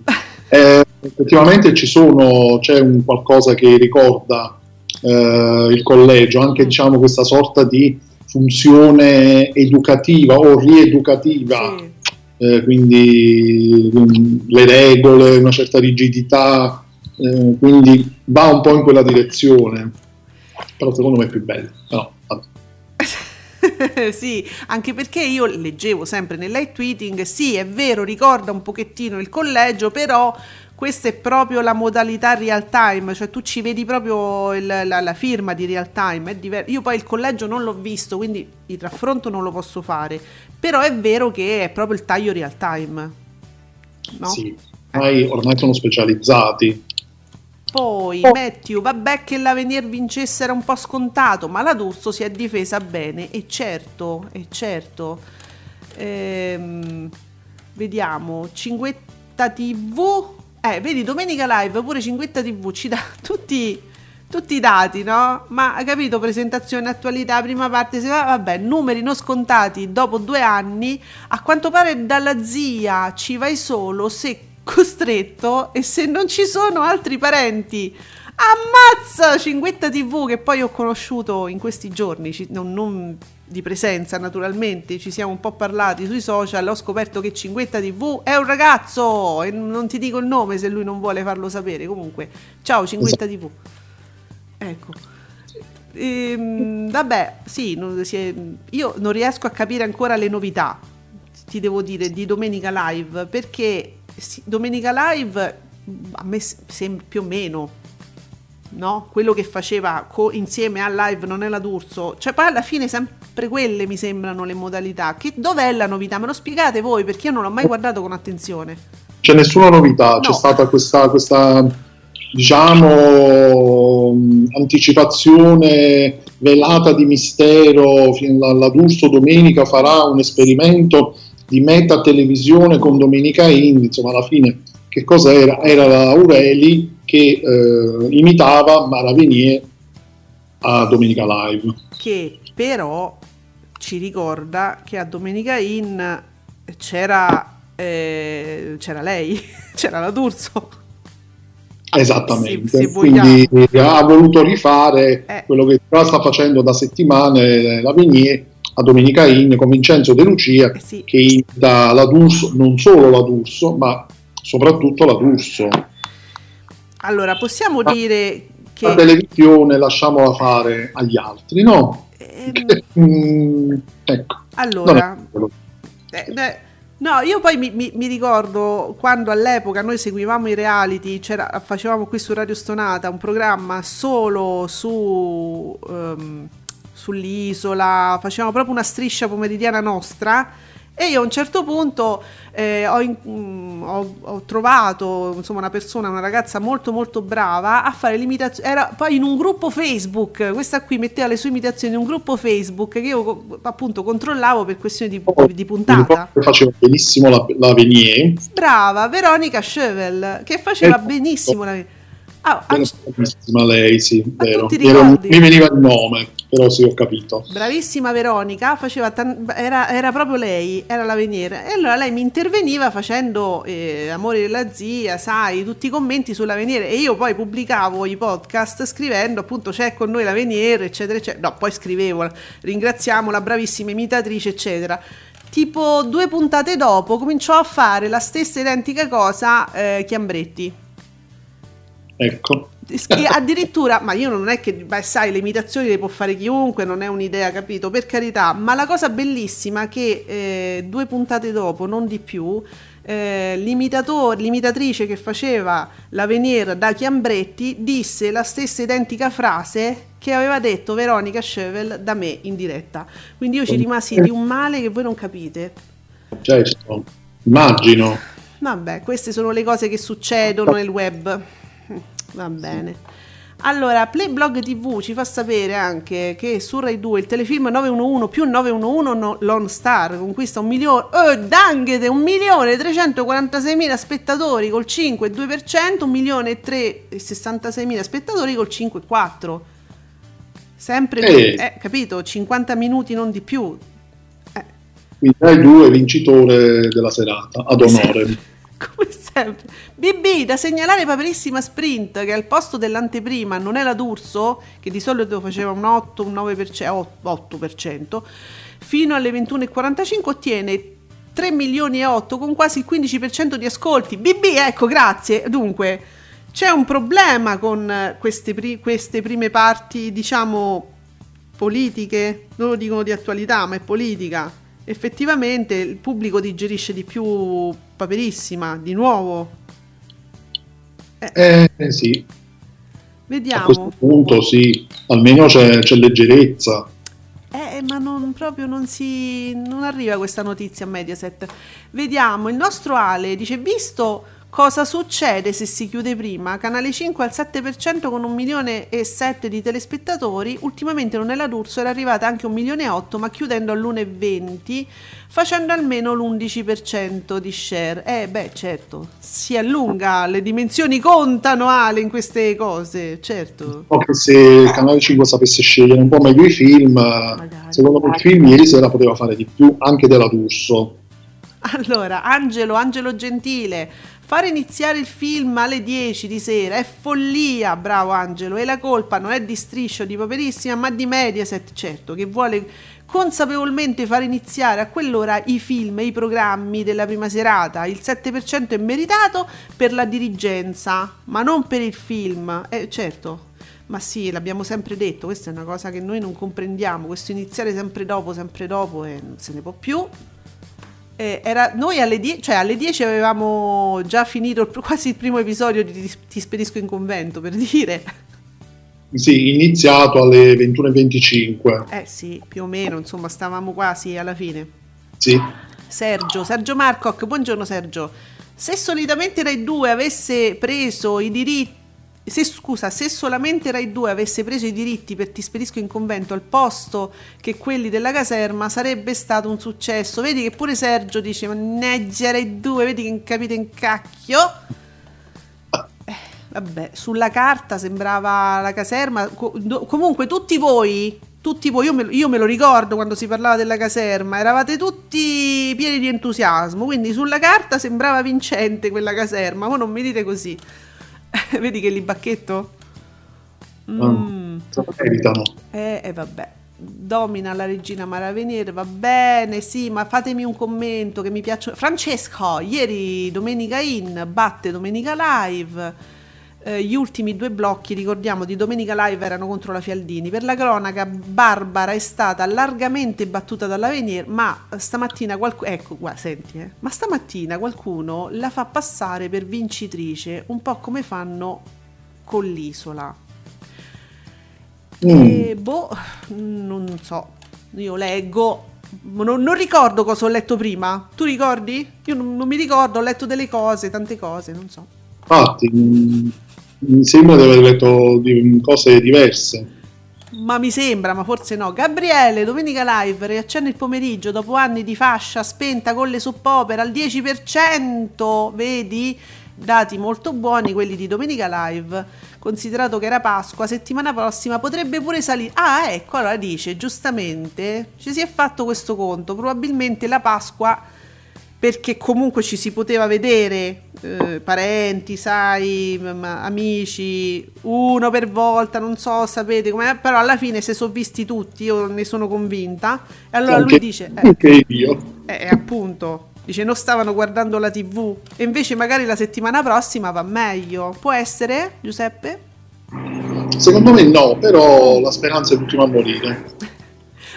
Speaker 3: eh, effettivamente ci sono, c'è un qualcosa che ricorda eh, il collegio, anche diciamo questa sorta di funzione educativa o rieducativa. Sì eh, quindi um, le regole, una certa rigidità, eh, quindi va un po' in quella direzione, però secondo me è più bello. No, <laughs>
Speaker 2: sì, anche perché io leggevo sempre nel live tweeting, sì è vero, ricorda un pochettino il collegio, però questa è proprio la modalità real time, cioè tu ci vedi proprio il, la, la, firma di real time, diver- io poi il collegio non l'ho visto, quindi il raffronto non lo posso fare, però è vero che è proprio il taglio real time.
Speaker 3: No? Sì, ormai, ormai sono specializzati.
Speaker 2: Poi oh. Matthew, vabbè che l'Avenir vincesse era un po' scontato, ma la D'Urso si è difesa bene e certo, e certo. Ehm, vediamo, Cinguetta TV eh, vedi, Domenica Live, pure Cinquetta TV ci dà <laughs> tutti, tutti i dati, no? Ma hai capito, presentazione, attualità, prima parte, se va, vabbè, numeri non scontati dopo due anni, a quanto pare dalla zia ci vai solo se costretto e se non ci sono altri parenti. Ammazza Cinquetta TV che poi ho conosciuto in questi giorni, non, non di presenza naturalmente, ci siamo un po' parlati sui social, ho scoperto che Cinguetta TV è un ragazzo e non ti dico il nome se lui non vuole farlo sapere. Comunque, ciao Cinguetta TV. Ecco. Ehm, vabbè, sì, non, è, io non riesco a capire ancora le novità, ti devo dire, di Domenica Live, perché Domenica Live a me sembra più o meno no? quello che faceva co- insieme a live non è la D'Urso, cioè poi alla fine sempre quelle mi sembrano le modalità. Che, dov'è la novità? Me lo spiegate voi perché io non l'ho mai guardato con attenzione.
Speaker 3: C'è nessuna novità, no. c'è stata questa, questa diciamo anticipazione velata di mistero. La, la D'Urso domenica farà un esperimento di meta televisione con Domenica Indie, insomma alla fine che cosa era? Era la Aureli che eh, imitava Mara Venier a Domenica Live.
Speaker 2: Che però ci ricorda che a Domenica In c'era, eh, c'era lei, <laughs> c'era la D'Urso.
Speaker 3: Esattamente, se, se quindi ha voluto rifare eh. quello che già sta facendo da settimane la Venier a Domenica In con Vincenzo De Lucia eh sì. che imita la D'Urso, non solo la D'Urso, ma soprattutto la D'Urso.
Speaker 2: Allora, possiamo Ma dire che...
Speaker 3: La televisione lasciamola fare agli altri, no? Ehm... <laughs>
Speaker 2: mm, ecco. Allora... Eh, beh, no, io poi mi, mi, mi, ricordo quando all'epoca noi seguivamo i reality, facevamo qui su Radio Stonata un programma solo su, um, sull'isola, facevamo proprio una striscia pomeridiana nostra e io a un certo punto eh, ho, in, mm, ho, ho, trovato insomma, una persona, una ragazza molto molto brava a fare l'imitazione. Era poi in un gruppo Facebook, questa qui metteva le sue imitazioni in un gruppo Facebook che io appunto controllavo per questioni di, oh, di puntata.
Speaker 3: Faceva benissimo la, la Venier.
Speaker 2: Brava, Veronica Schövel, che faceva eh, benissimo la Venier.
Speaker 3: Ah, bravissima lei, sì, vero. Era, mi veniva il nome, però sì, ho capito.
Speaker 2: Bravissima Veronica, faceva tan- era, era, proprio lei, era la veniera. E allora lei mi interveniva facendo eh, Amore della zia, sai, tutti i commenti sulla veniera. E io poi pubblicavo i podcast scrivendo appunto c'è con noi la veniera, eccetera, eccetera. No, poi scrivevo, ringraziamo la bravissima imitatrice, eccetera tipo due puntate dopo cominciò a fare la stessa identica cosa eh, Chiambretti
Speaker 3: Ecco.
Speaker 2: addirittura, ma io non è che, beh, sai, le imitazioni le può fare chiunque, non è un'idea, capito? Per carità, ma la cosa bellissima è che eh, due puntate dopo, non di più, eh, l'imitatore, l'imitatrice che faceva la Venier da Chiambretti disse la stessa identica frase che aveva detto Veronica Schevel da me in diretta. Quindi io ci rimasi di un male che voi non capite.
Speaker 3: Certo, immagino.
Speaker 2: Vabbè, queste sono le cose che succedono nel web. Va bene. Allora, Playblog TV ci fa sapere anche che su Rai 2 il telefilm 911 più 911 no, Lone Star conquista un milione, oh, danghete, un milione e 346 mila spettatori col 5,2%, un milione e 366 mila spettatori col 5,4%. Sempre, eh. eh, capito, 50 minuti non di più.
Speaker 3: Eh. Quindi Rai 2 vincitore della serata, ad onore. <laughs>
Speaker 2: Come <laughs> sempre. BB, da segnalare Paperissima Sprint che al posto dell'anteprima non è la D'Urso, che di solito faceva un 8, un 9%, 8%, fino alle 21.45 ottiene 3 milioni e 8 con quasi il 15% di ascolti. BB, ecco, grazie. Dunque, c'è un problema con queste, pri- queste prime parti, diciamo, politiche, non lo dicono di attualità, ma è politica effettivamente il pubblico digerisce di più paperissima, di nuovo.
Speaker 3: Eh, eh sì.
Speaker 2: Vediamo. A
Speaker 3: questo punto sì, almeno c'è, c'è leggerezza.
Speaker 2: Eh, ma non, proprio non si non arriva questa notizia a Mediaset. Vediamo, il nostro Ale dice, visto Cosa succede se si chiude prima? Canale 5 al 7% con un milione e 7 di telespettatori. Ultimamente non è la D'Urso, era arrivata anche un milione e 8, ma chiudendo all'1,20 facendo almeno l'11% di share. Eh beh, certo, si allunga, le dimensioni contano Ale in queste cose, certo.
Speaker 3: Anche se Canale 5 sapesse scegliere un po' meglio i film, Magari. secondo me il film ieri sera poteva fare di più anche della D'Urso.
Speaker 2: Allora, Angelo, Angelo Gentile, Fare iniziare il film alle 10 di sera è follia, bravo Angelo, e la colpa non è di Striscio, di Poverissima, ma di Mediaset, certo, che vuole consapevolmente far iniziare a quell'ora i film e i programmi della prima serata. Il 7% è meritato per la dirigenza, ma non per il film. Eh, certo, ma sì, l'abbiamo sempre detto, questa è una cosa che noi non comprendiamo, questo iniziare sempre dopo, sempre dopo e non se ne può più eh, era, noi alle 10, cioè alle 10 avevamo già finito il, quasi il primo episodio di Ti spedisco in convento, per dire.
Speaker 3: Sì, iniziato alle 21.25.
Speaker 2: Eh sì, più o meno, insomma, stavamo quasi alla fine.
Speaker 3: Sì.
Speaker 2: Sergio, Sergio Marcoc, buongiorno Sergio. Se solitamente Rai 2 avesse preso i diritti se, scusa, se solamente Rai 2 avesse preso i diritti per Ti spedisco in convento al posto che quelli della caserma sarebbe stato un successo. Vedi che pure Sergio dice, mannaggia Rai 2, vedi che capite in cacchio. Eh, vabbè, sulla carta sembrava la caserma. comunque tutti voi, tutti voi, io me, io me lo ricordo quando si parlava della caserma, eravate tutti pieni di entusiasmo, quindi sulla carta sembrava vincente quella caserma, ma non mi dite così. <laughs> Vedi che li bacchetto?
Speaker 3: Mm. Evitano.
Speaker 2: Eh, eh, vabbè. Domina la regina Maravenir, va bene, sì, ma fatemi un commento che mi piacciono. Francesco, ieri Domenica In batte Domenica Live. Eh, gli ultimi due blocchi, ricordiamo, di Domenica Live erano contro la Fialdini. Per la cronaca, Barbara è stata largamente battuta dalla Venier, ma stamattina qualcuno, ecco qua, senti, eh, ma stamattina qualcuno la fa passare per vincitrice, un po' come fanno con l'isola. Mm. E boh, non so, io leggo, non, non, ricordo cosa ho letto prima. Tu ricordi? Io non, non, mi ricordo, ho letto delle cose, tante cose, non so.
Speaker 3: Infatti, mm, mi sembra di aver letto cose diverse.
Speaker 2: Ma mi sembra, ma forse no. Gabriele, domenica live, riaccende il pomeriggio dopo anni di fascia spenta con le soppopera al 10%. Vedi? Dati molto buoni quelli di domenica live. Considerato che era Pasqua, settimana prossima potrebbe pure salire. Ah, ecco, allora dice giustamente, ci si è fatto questo conto. Probabilmente la Pasqua perché comunque ci si poteva vedere eh, parenti, sai, amici, uno per volta, non so, sapete com'è, però alla fine si sono visti tutti, io ne sono convinta. E allora anche, lui dice...
Speaker 3: Eh, io.
Speaker 2: Eh, appunto, dice non stavano guardando la tv e invece magari la settimana prossima va meglio. Può essere, Giuseppe?
Speaker 3: Secondo me no, però la speranza è l'ultima a morire.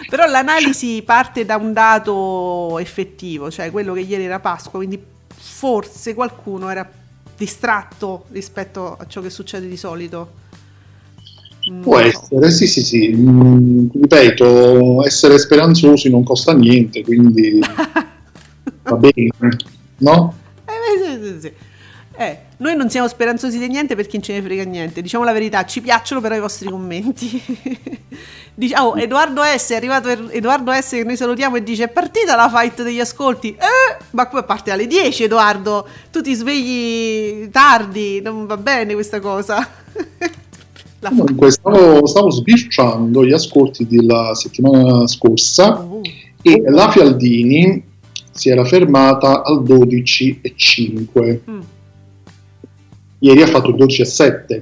Speaker 2: Però l'analisi parte da un dato effettivo, cioè quello che ieri era Pasqua, quindi forse qualcuno era distratto rispetto a ciò che succede di solito.
Speaker 3: Non Può essere, sì, sì, sì. Mm, ripeto, essere speranzosi non costa niente, quindi <laughs> va bene, no?
Speaker 2: Eh, sì, sì, sì. Eh, Noi non siamo speranzosi di niente perché non ce ne frega niente. Diciamo la verità, ci piacciono però i vostri commenti. <laughs> Diciamo, Edoardo S. è arrivato er-, Edoardo S. che noi salutiamo e dice: È partita la fight degli ascolti. Eh, ma poi parte alle 10, Edoardo. Tu ti svegli tardi, non va bene questa cosa. <laughs>
Speaker 3: Comunque, stavo, stavo sbirciando gli ascolti della settimana scorsa oh. e la Fialdini si era fermata al 12,5. Mm. Ieri ha fatto 12,7.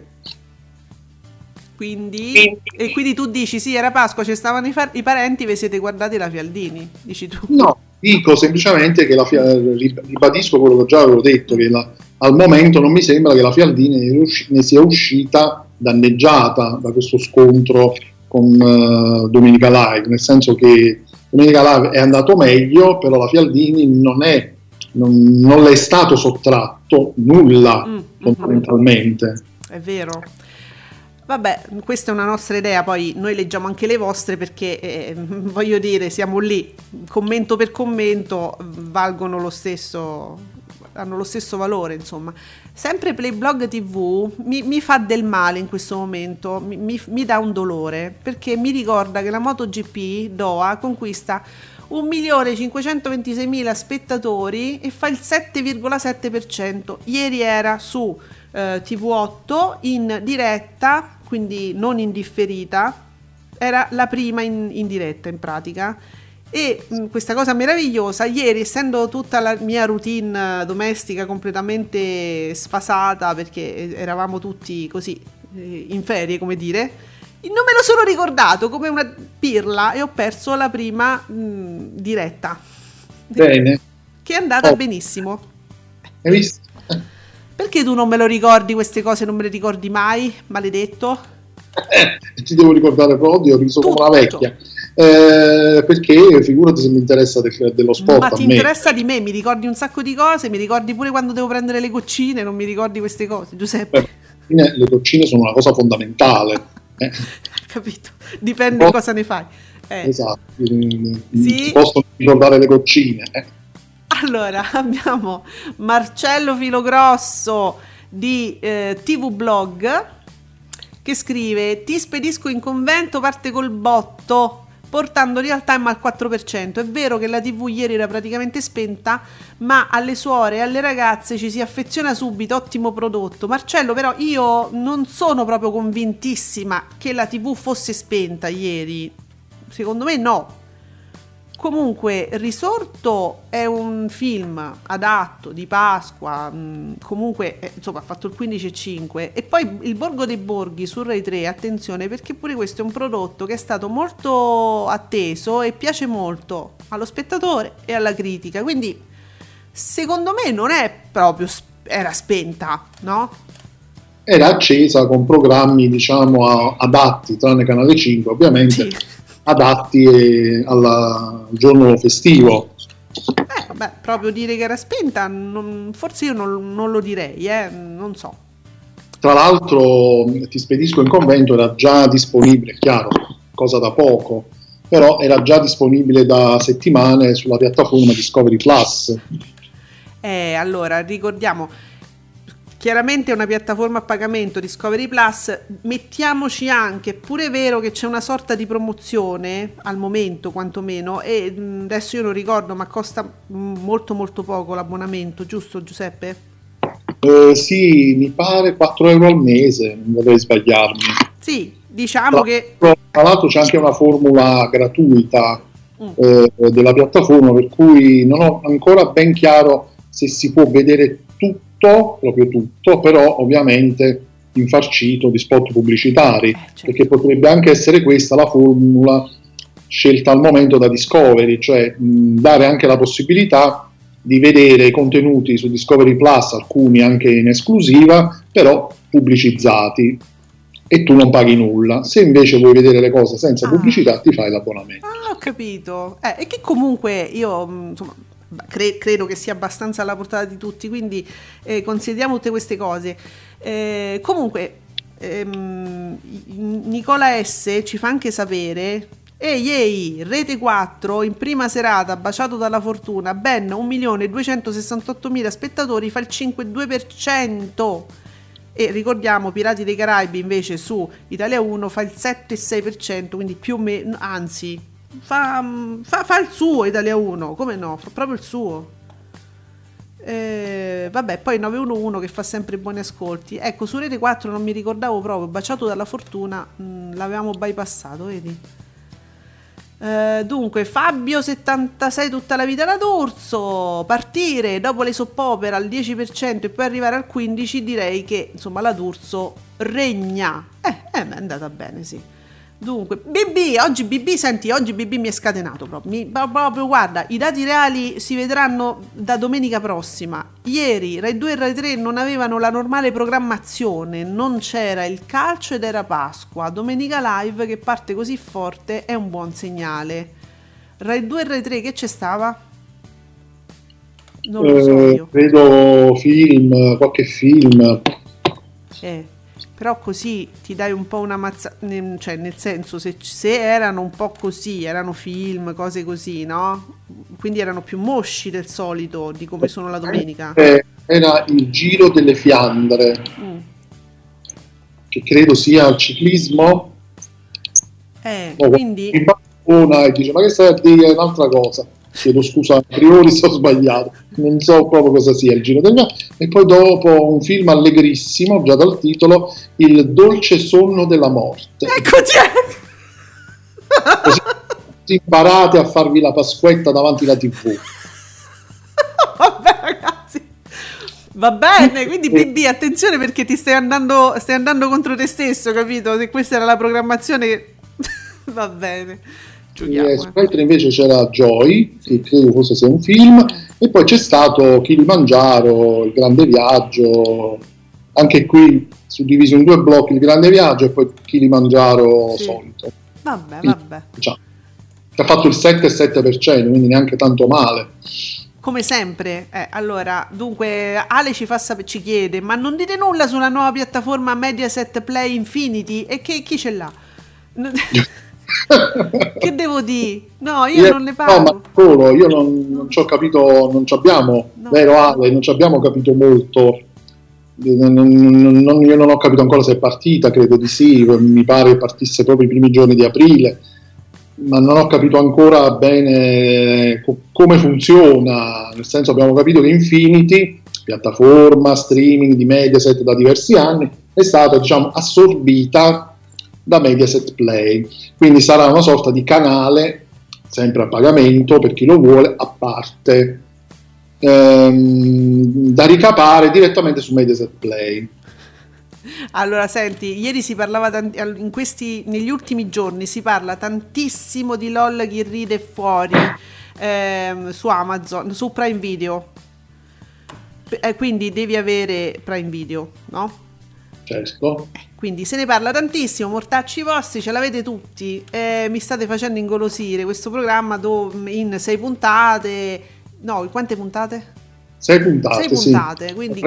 Speaker 2: Quindi, quindi, e quindi tu dici sì, era Pasqua, ci stavano i, far- i parenti, vi siete guardati la Fialdini, dici tu?
Speaker 3: No, dico semplicemente che la ribadisco quello che già avevo detto, che la, al momento non mi sembra che la Fialdini ne sia uscita danneggiata da questo scontro con uh, Domenica Live, nel senso che Domenica Live è andato meglio, però la Fialdini non, è, non, non le è stato sottratto nulla mm. Fondamentalmente.
Speaker 2: È vero. Vabbè, questa è una nostra idea, poi noi leggiamo anche le vostre perché eh, <laughs> voglio dire, siamo lì, commento per commento, valgono lo stesso, hanno lo stesso valore, insomma. Sempre Playblog TV mi, mi fa del male in questo momento, mi, mi, mi dà un dolore, perché mi ricorda che la MotoGP Doha conquista 1.526.000 spettatori e fa il 7,7%. Ieri era su eh, TV8 in diretta quindi non indifferita, era la prima in, in diretta in pratica. E mh, mm, questa cosa meravigliosa, ieri essendo tutta la mia routine domestica completamente sfasata perché eravamo tutti così eh, in ferie, come dire, non me lo sono ricordato come una pirla e ho perso la prima mh, mm, diretta.
Speaker 3: Bene.
Speaker 2: Che è andata oh. benissimo.
Speaker 3: Hai visto?
Speaker 2: Perché tu non me lo ricordi queste cose, non me le ricordi mai, maledetto?
Speaker 3: Eh, ti devo ricordare proprio, ho riso come una vecchia. Eh, perché figurati se mi interessa de- dello sport.
Speaker 2: Ma ti interessa di me, mi ricordi un sacco di cose, mi ricordi pure quando devo prendere le goccine, non mi ricordi queste cose, Giuseppe.
Speaker 3: Beh, le goccine sono una cosa fondamentale.
Speaker 2: Eh. <laughs> Capito, dipende oh. cosa ne fai.
Speaker 3: Eh. Esatto, sì. posso ricordare le goccine. Eh.
Speaker 2: Allora, <laughs> abbiamo Marcello Filogrosso di eh, TV Blog che scrive ti spedisco in convento parte col botto portando real time al 4%. È vero che la TV ieri era praticamente spenta, ma alle suore e alle ragazze ci si affeziona subito, ottimo prodotto. Marcello, però io non sono proprio convintissima che la TV fosse spenta ieri. Secondo me no. Comunque, Risorto è un film adatto di Pasqua, mh, mm, comunque eh, insomma ha fatto il 15,5 e poi il Borgo dei Borghi su Rai 3, attenzione perché pure questo è un prodotto che è stato molto atteso e piace molto allo spettatore e alla critica, quindi secondo me non è proprio era spenta, no?
Speaker 3: Era accesa con programmi diciamo adatti, tranne Canale 5 ovviamente. Sì adatti alla, al giorno festivo.
Speaker 2: Eh, beh, proprio dire che era spenta, non, forse io non, non lo direi, eh, non so.
Speaker 3: Tra l'altro, ti spedisco in convento, era già disponibile, chiaro, cosa da poco, però era già disponibile da settimane sulla piattaforma Discovery Plus.
Speaker 2: Eh, allora, ricordiamo, chiaramente è una piattaforma a pagamento Discovery Plus, mettiamoci anche, pure vero che c'è una sorta di promozione al momento quantomeno e adesso io non ricordo ma costa molto molto poco l'abbonamento, giusto Giuseppe?
Speaker 3: Eh, sì, mi pare 4 euro al mese, non dovrei sbagliarmi.
Speaker 2: Sì, diciamo
Speaker 3: tra,
Speaker 2: che...
Speaker 3: Tra l'altro c'è anche una formula gratuita mm. eh, della piattaforma per cui non ho ancora ben chiaro se si può vedere tutto tutto, proprio tutto, però ovviamente infarcito di spot pubblicitari, eh, certo. perché potrebbe anche essere questa la formula scelta al momento da Discovery, cioè mh, dare anche la possibilità di vedere i contenuti su Discovery Plus, alcuni anche in esclusiva, però pubblicizzati e tu non paghi nulla. Se invece vuoi vedere le cose senza ah. pubblicità, ti fai l'abbonamento.
Speaker 2: Ah, ho capito. Eh, e che comunque io, insomma, cre- credo che sia abbastanza alla portata di tutti, quindi eh, consideriamo tutte queste cose. Eh, comunque, ehm, Nicola S ci fa anche sapere E ieri Rete 4 in prima serata baciato dalla fortuna ben 1.268.000 spettatori fa il 5,2% e ricordiamo Pirati dei Caraibi invece su Italia 1 fa il 7,6% quindi più o meno anzi fa, fa, fa il suo Italia 1 come no fa proprio il suo eh, vabbè, poi 911 che fa sempre buoni ascolti. Ecco, su Rete 4 non mi ricordavo proprio, baciato dalla fortuna, mh, mm, l'avevamo bypassato, vedi? Eh, dunque, Fabio 76 tutta la vita da D'Urso, partire dopo le soppopera al 10% e poi arrivare al 15% direi che insomma la D'Urso regna. Eh, eh, è andata bene, sì. Dunque, BB, oggi BB, senti, oggi BB mi è scatenato proprio. Mi, proprio, guarda, i dati reali si vedranno da domenica prossima. Ieri Rai 2 e Rai 3 non avevano la normale programmazione, non c'era il calcio ed era Pasqua. Domenica live che parte così forte è un buon segnale. Rai 2 e Rai 3 che c'è stava?
Speaker 3: Non lo so eh, io. Vedo film, qualche film.
Speaker 2: Eh però così ti dai un po' una mazza, cioè nel senso se, se, erano un po' così, erano film, cose così, no? Quindi erano più mosci del solito di come sono la domenica.
Speaker 3: Eh, era il Giro delle Fiandre, mm. che credo sia il ciclismo.
Speaker 2: Eh, no, quindi...
Speaker 3: E dice, ma che stai a dire un'altra cosa? Chiedo scusa a priori se ho sbagliato, non so proprio cosa sia il Giro del Mare, e poi dopo un film allegrissimo, già dal titolo, Il dolce sonno della morte.
Speaker 2: Eccoci!
Speaker 3: Così imparate a farvi la pasquetta davanti alla tv. <laughs>
Speaker 2: Vabbè ragazzi, Va bene, quindi BB, attenzione perché ti stai andando, stai andando contro te stesso, capito? Se questa era la programmazione, <laughs> va bene.
Speaker 3: Giochiamo, eh, su Rai invece c'era Joy, che credo fosse sia un film, e poi c'è stato Kilimangiaro, Il Grande Viaggio, anche qui suddiviso in due blocchi, Il Grande Viaggio e poi Kilimangiaro sì. solito.
Speaker 2: Vabbè, vabbè.
Speaker 3: Diciamo, che ha fatto il 7,7%, quindi neanche tanto male.
Speaker 2: Come sempre, eh, allora, dunque Ale ci, fa sap- ci chiede, ma non dite nulla sulla nuova piattaforma Mediaset Play Infinity? E che, chi ce l'ha? <laughs> <laughs> che devo dire? No, io, io non ne parlo. No, ma
Speaker 3: solo, io non, non ci ho capito, non ci abbiamo, no. vero Ale, non ci abbiamo capito molto. Non, non, io non ho capito ancora se è partita, credo di sì, mi pare partisse proprio i primi giorni di aprile, ma non ho capito ancora bene co- come funziona, nel senso abbiamo capito che Infinity, piattaforma streaming di Mediaset da diversi anni, è stata diciamo, assorbita da Mediaset Play. Quindi sarà una sorta di canale, sempre a pagamento per chi lo vuole, a parte, ehm, da ricapare direttamente su Mediaset Play.
Speaker 2: Allora, senti, ieri si parlava tanti, in questi, negli ultimi giorni si parla tantissimo di LOL chi ride fuori ehm, su Amazon, su Prime Video. Eh, quindi devi avere Prime Video, no?
Speaker 3: Certo.
Speaker 2: Quindi se ne parla tantissimo, mortacci vostri, ce l'avete tutti. Eh, mi state facendo ingolosire questo programma dove in sei puntate. No, quante puntate?
Speaker 3: Sei puntate.
Speaker 2: Sei puntate, sì. quindi,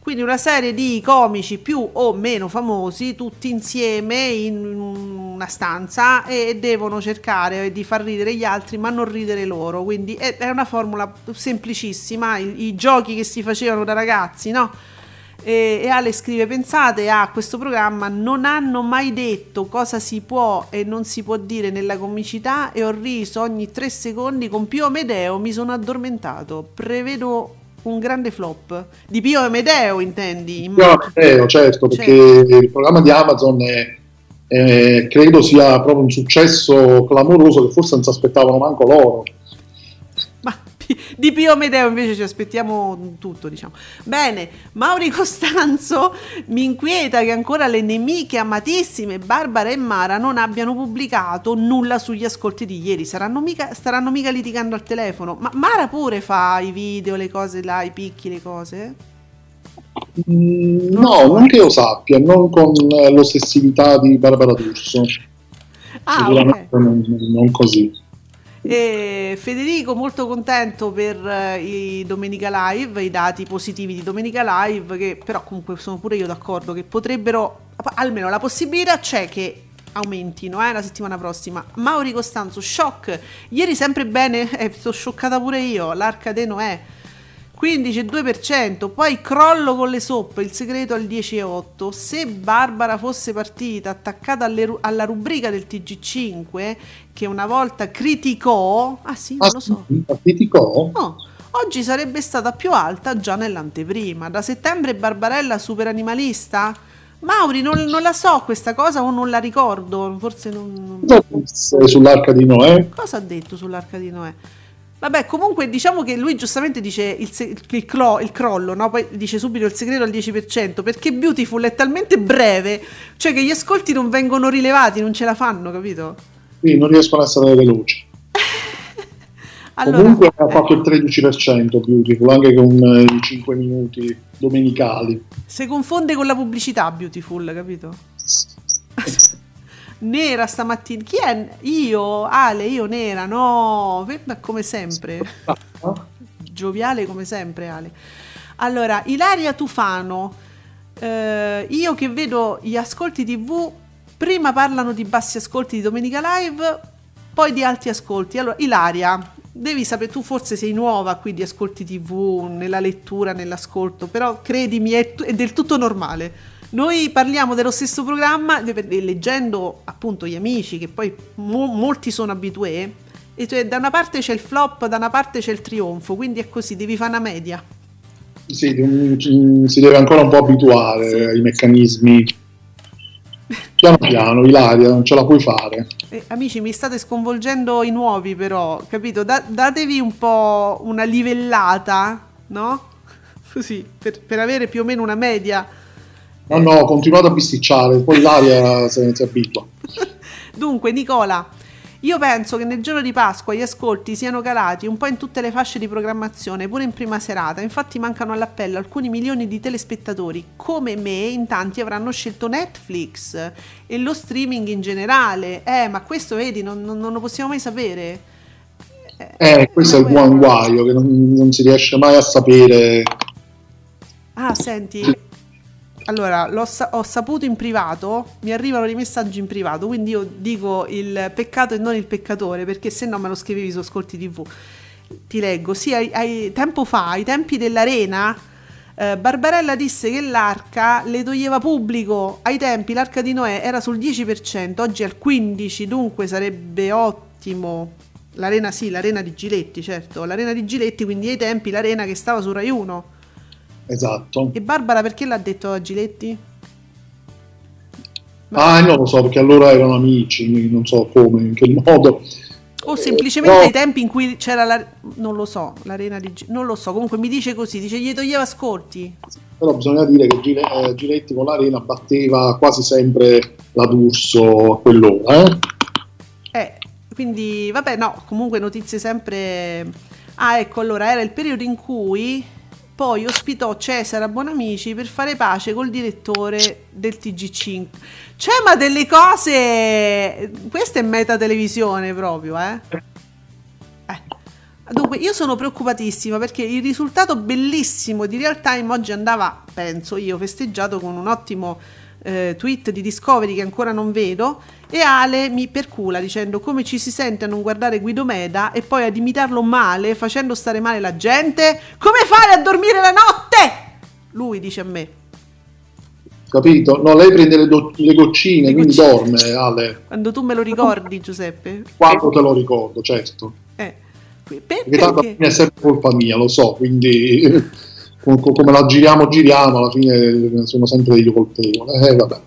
Speaker 2: quindi una serie di comici più o meno famosi, tutti insieme in una stanza e devono cercare di far ridere gli altri, ma non ridere loro. Quindi è una formula semplicissima. I, i giochi che si facevano da ragazzi, no? E, e Ale scrive: Pensate a questo programma, non hanno mai detto cosa si può e non si può dire nella comicità e ho riso ogni tre secondi con Pio Amedeo. Mi sono addormentato. Prevedo un grande flop di Pio Amedeo, intendi?
Speaker 3: Pio Amedeo, certo, perché certo. il programma di Amazon è, è, credo sia proprio un successo clamoroso che forse non si aspettavano manco loro <laughs>
Speaker 2: di Pio Medeo invece ci aspettiamo tutto, diciamo. Bene, Mauri Costanzo <laughs> mi inquieta che ancora le nemiche amatissime Barbara e Mara non abbiano pubblicato nulla sugli ascolti di ieri. Saranno mica, staranno mica litigando al telefono. Ma Mara pure fa i video, le cose là, i picchi, le cose?
Speaker 3: Mm, no, non che io sappia, non con l'ossessività di Barbara D'Urso. Ah, Sicuramente okay. non, non così.
Speaker 2: E Federico molto contento per uh, i Domenica Live, i dati positivi di Domenica Live, che però comunque sono pure io d'accordo che potrebbero, almeno la possibilità c'è che aumentino eh, la settimana prossima. Mauri Costanzo, shock. Ieri sempre bene, <laughs> eh, sono scioccata pure io, l'arca de Noè. 15,2%, poi crollo con le soppe, il segreto al 10,8%. Se Barbara fosse partita attaccata alle, alla rubrica del TG5, che una volta criticò, ah sì, non lo so.
Speaker 3: Criticò?
Speaker 2: No, oggi sarebbe stata più alta già nell'anteprima. Da settembre Barbarella super animalista? Mauri, non, non, la so questa cosa o non la ricordo, forse non...
Speaker 3: non... Sull'arca di Noè?
Speaker 2: Cosa ha detto sull'arca di Noè? Vabbè, comunque diciamo che lui giustamente dice il, il, clo, il, crollo, no? Poi dice subito il segreto al 10%, perché Beautiful è talmente breve, cioè che gli ascolti non vengono rilevati, non ce la fanno, capito?
Speaker 3: Sì, non riescono a essere veloci. <laughs> allora, comunque ha fatto il 13% Beautiful, anche con eh, i 5 minuti domenicali.
Speaker 2: Si confonde con la pubblicità Beautiful, capito? Nera stamattina. Chi è? Io, Ale, io nera, no, come sempre. Gioviale come sempre, Ale. Allora, Ilaria Tufano, eh, io che vedo gli ascolti TV, prima parlano di bassi ascolti di Domenica Live, poi di alti ascolti. Allora, Ilaria, devi sapere, tu forse sei nuova qui di ascolti TV, nella lettura, nell'ascolto, però credimi, è, è del tutto normale noi parliamo dello stesso programma leggendo appunto gli amici, che poi mo- molti sono abitué, e cioè da una parte c'è il flop, da una parte c'è il trionfo, quindi è così, devi fare una media.
Speaker 3: Sì, si deve ancora un po' abituare sì. ai meccanismi. Piano piano, Ilaria, non ce la puoi fare.
Speaker 2: Eh, amici, mi state sconvolgendo i nuovi però, capito? Da- datevi un po' una livellata, no? <laughs> Così, per, per avere più o meno una media
Speaker 3: No, no, continuate a bisticciare, poi l'aria se ne si abitua. <laughs>
Speaker 2: Dunque, Nicola, io penso che nel giorno di Pasqua gli ascolti siano calati un po' in tutte le fasce di programmazione, pure in prima serata. Infatti mancano all'appello alcuni milioni di telespettatori. Come me, in tanti avranno scelto Netflix e lo streaming in generale. Eh, ma questo vedi, non, non, non lo possiamo mai sapere.
Speaker 3: Eh, eh questo è il buon guaio, che non, non si riesce mai a sapere.
Speaker 2: Ah, senti, allora, sa- ho saputo in privato, mi arrivano dei messaggi in privato, quindi io dico il peccato e non il peccatore, perché se no me lo scrivevi su Ascolti TV. Ti leggo, sì, ai, ai, tempo fa, ai tempi dell'arena, eh, Barbarella disse che l'arca le toglieva pubblico. Ai tempi l'arca di Noè era sul 10%, oggi è al 15%, dunque sarebbe ottimo. L'arena sì, l'arena di Giletti, certo, l'arena di Giletti, quindi ai tempi l'arena che stava su Rai 1
Speaker 3: Esatto.
Speaker 2: E Barbara perché l'ha detto a Giletti?
Speaker 3: Ma... Ah, non lo so, perché allora erano amici, non so come, in che modo.
Speaker 2: O semplicemente eh, ai tempi in cui c'era la... non lo so, l'arena di... non lo so, comunque mi dice così, dice gli toglieva ascolti.
Speaker 3: Però bisogna dire che Gile... eh, Giletti con l'arena batteva quasi sempre la D'Urso a quell'ora. Eh?
Speaker 2: eh, quindi vabbè, no, comunque notizie sempre... Ah, ecco, allora era il periodo in cui poi ospitò Cesare Buonamici per fare pace col direttore del TG5. Cioè, ma delle cose... Questa è meta televisione proprio, eh? eh. Dunque, io sono preoccupatissima perché il risultato bellissimo di Real Time oggi andava, penso io, festeggiato con un ottimo eh, tweet di Discovery che ancora non vedo e Ale mi percula dicendo come ci si sente a non guardare Guido Meda e poi ad imitarlo male facendo stare male la gente come fai a dormire la notte lui dice a me
Speaker 3: capito? No, lei prende le, do- le goccine, le quindi goccine. dorme, Ale.
Speaker 2: Quando tu me lo ricordi, Giuseppe?
Speaker 3: Quando te lo ricordo, certo.
Speaker 2: Eh.
Speaker 3: Per, perché tanto è sempre colpa mia, lo so, quindi <laughs> come la giriamo, giriamo, alla fine sono sempre io colpevole. Eh, vabbè,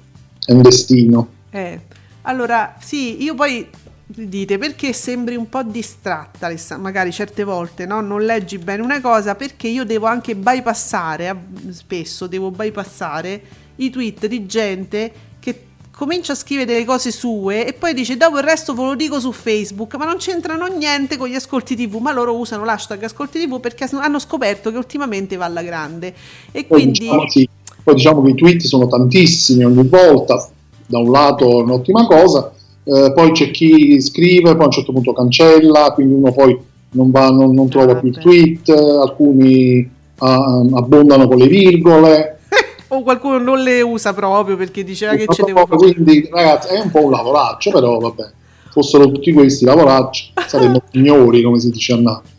Speaker 3: è un destino.
Speaker 2: Eh, allora, sì, io poi dite perché sembri un po' distratta, magari certe volte no? non leggi bene una cosa perché io devo anche bypassare, spesso devo bypassare i tweet di gente che comincia a scrivere delle cose sue e poi dice dopo il resto ve lo dico su Facebook, ma non c'entrano niente con gli ascolti TV, ma loro usano l'hashtag ascolti TV perché hanno scoperto che ultimamente va alla grande. E poi quindi...
Speaker 3: Diciamo, sì. Poi diciamo che i tweet sono tantissimi ogni volta, da un lato è un'ottima cosa, eh, poi c'è chi scrive, poi a un certo punto cancella, quindi uno poi non, va, non, non trova ah, più il tweet, alcuni uh, abbondano con le virgole. <laughs>
Speaker 2: o qualcuno non le usa proprio perché diceva che ci
Speaker 3: devo fare. Quindi ragazzi è un po' un lavoraccio, però vabbè, fossero tutti questi lavoracci saremmo <laughs> signori come si dice a Napoli.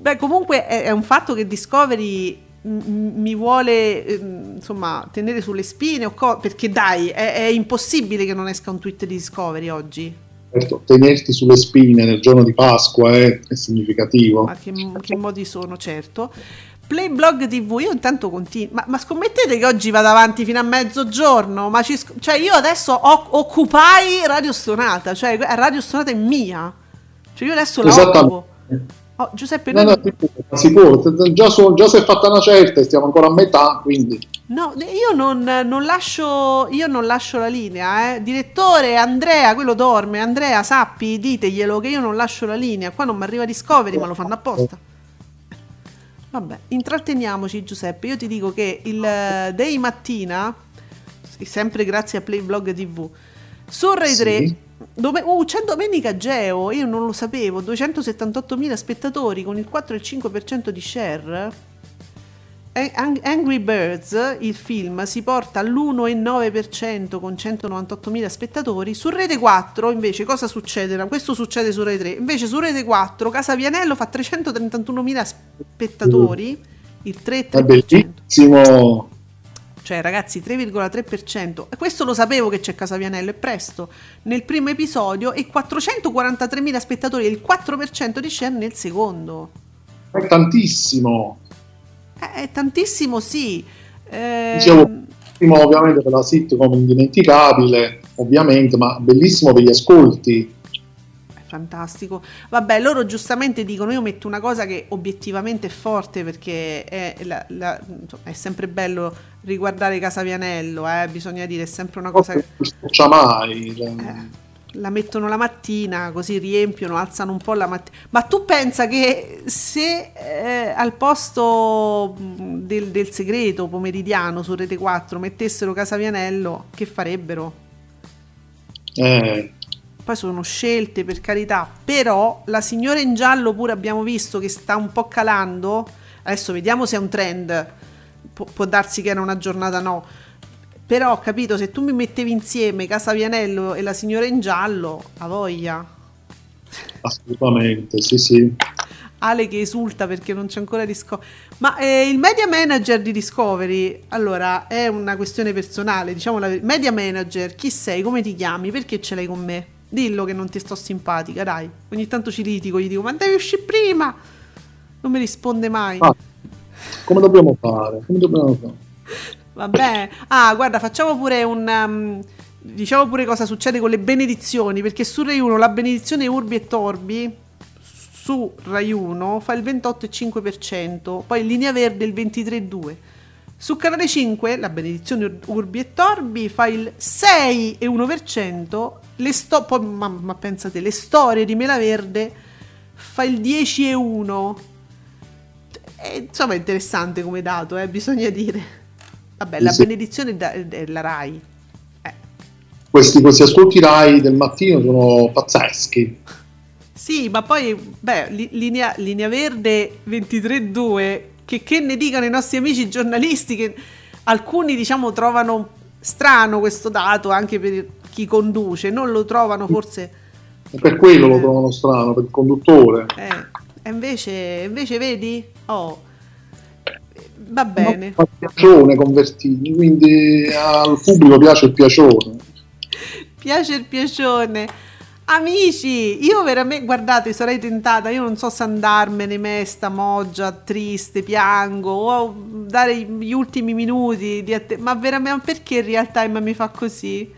Speaker 2: Beh comunque è, è un fatto che Discovery mi vuole ehm, insomma tenere sulle spine o co- perché dai è, è, impossibile che non esca un tweet di Discovery oggi.
Speaker 3: Certo, tenerti sulle spine nel giorno di Pasqua è, è significativo.
Speaker 2: Ma che, che, modi sono certo. Playblog TV io intanto continuo ma, ma, scommettete che oggi vado avanti fino a mezzogiorno? Ma ci, cioè io adesso ho, occupai Radio Stonata cioè Radio Stonata è mia. Cioè io adesso la occupo Oh, Giuseppe,
Speaker 3: no, no, non... si può, già, so, già si è fatta una certa e stiamo ancora a metà, quindi...
Speaker 2: No, io non, non, lascio, io non lascio la linea, eh. Direttore, Andrea, quello dorme, Andrea, sappi, diteglielo che io non lascio la linea, qua non mi arriva Discovery, ma lo fanno apposta. Vabbè, intratteniamoci Giuseppe, io ti dico che il Day Mattina, sempre grazie a Playblog TV, su Rai sì. 3 dove, uh, c'è Domenica Geo, io non lo sapevo, 278.000 spettatori con il 4 e il 5% di share. Angry Birds, il film, si porta all'1,9% con 198.000 spettatori. Su Rete 4 invece cosa succede? Questo succede su Rete 3. Invece su Rete 4 Casa Vianello fa 331.000 spettatori, il 3,3%.
Speaker 3: È bellissimo
Speaker 2: cioè ragazzi 3,3%, e questo lo sapevo che c'è Casavianello, è presto, nel primo episodio e 443.000 spettatori, il 4% di share nel secondo.
Speaker 3: È tantissimo.
Speaker 2: È, è tantissimo sì.
Speaker 3: Eh... Dicevo, ovviamente per la sitcom indimenticabile, ovviamente, ma bellissimo per gli ascolti
Speaker 2: fantastico. Vabbè, loro giustamente dicono: Io metto una cosa che obiettivamente è forte perché è, la, la, è sempre bello riguardare Casa Vianello, eh, bisogna dire, è sempre una cosa che.
Speaker 3: Non c'è mai.
Speaker 2: Eh, la mettono la mattina, così riempiono, alzano un po' la mattina. Ma tu pensa che se eh, al posto del, del segreto pomeridiano su Rete 4 mettessero Casa Vianello, che farebbero?
Speaker 3: Eh,
Speaker 2: poi sono scelte per carità, però la signora in giallo pure abbiamo visto che sta un po' calando, adesso vediamo se è un trend, Pu- può darsi che era una giornata no, però ho capito se tu mi mettevi insieme Casa Vianello e la signora in giallo, a voglia.
Speaker 3: Assolutamente, sì sì.
Speaker 2: Ale che esulta perché non c'è ancora Discovery. Ma eh, il media manager di Discovery, allora, è una questione personale, diciamo la Media manager, chi sei, come ti chiami, perché ce l'hai con me? Dillo che non ti sto simpatica, dai. Ogni tanto ci litigo, gli dico, ma devi uscire prima. Non mi risponde mai.
Speaker 3: Ah, come dobbiamo fare? Come dobbiamo fare?
Speaker 2: Vabbè. Ah, guarda, facciamo pure un... Um, diciamo pure cosa succede con le benedizioni, perché su Rai 1 la benedizione Urbi e Torbi su Rai 1 fa il 28,5%, poi Linea Verde il 23,2%. Su Canale 5 la benedizione Urbi e Torbi fa il 6,1%, le sto- poi, ma, ma, pensate, le storie di Mela Verde fa il 10,1%. E, insomma è interessante come dato, eh, bisogna dire. Vabbè, la sì. benedizione è la RAI.
Speaker 3: Eh. Questi, questi ascolti RAI del mattino sono pazzeschi.
Speaker 2: Sì, ma poi, beh, linea, linea verde 23.2 che, che ne dicano i nostri amici giornalisti che alcuni diciamo trovano strano questo dato anche per chi conduce, non lo trovano forse...
Speaker 3: per quello lo trovano strano, per il conduttore.
Speaker 2: Eh, invece, invece vedi? Oh, va bene.
Speaker 3: No, piacione convertiti, quindi al pubblico piace il piacione.
Speaker 2: piace il piacione. Amici, io veramente, guardate, sarei tentata, io non so se andarmene mesta, moggia, triste, piango, o dare gli ultimi minuti di att- ma veramente perché in real time mi fa così?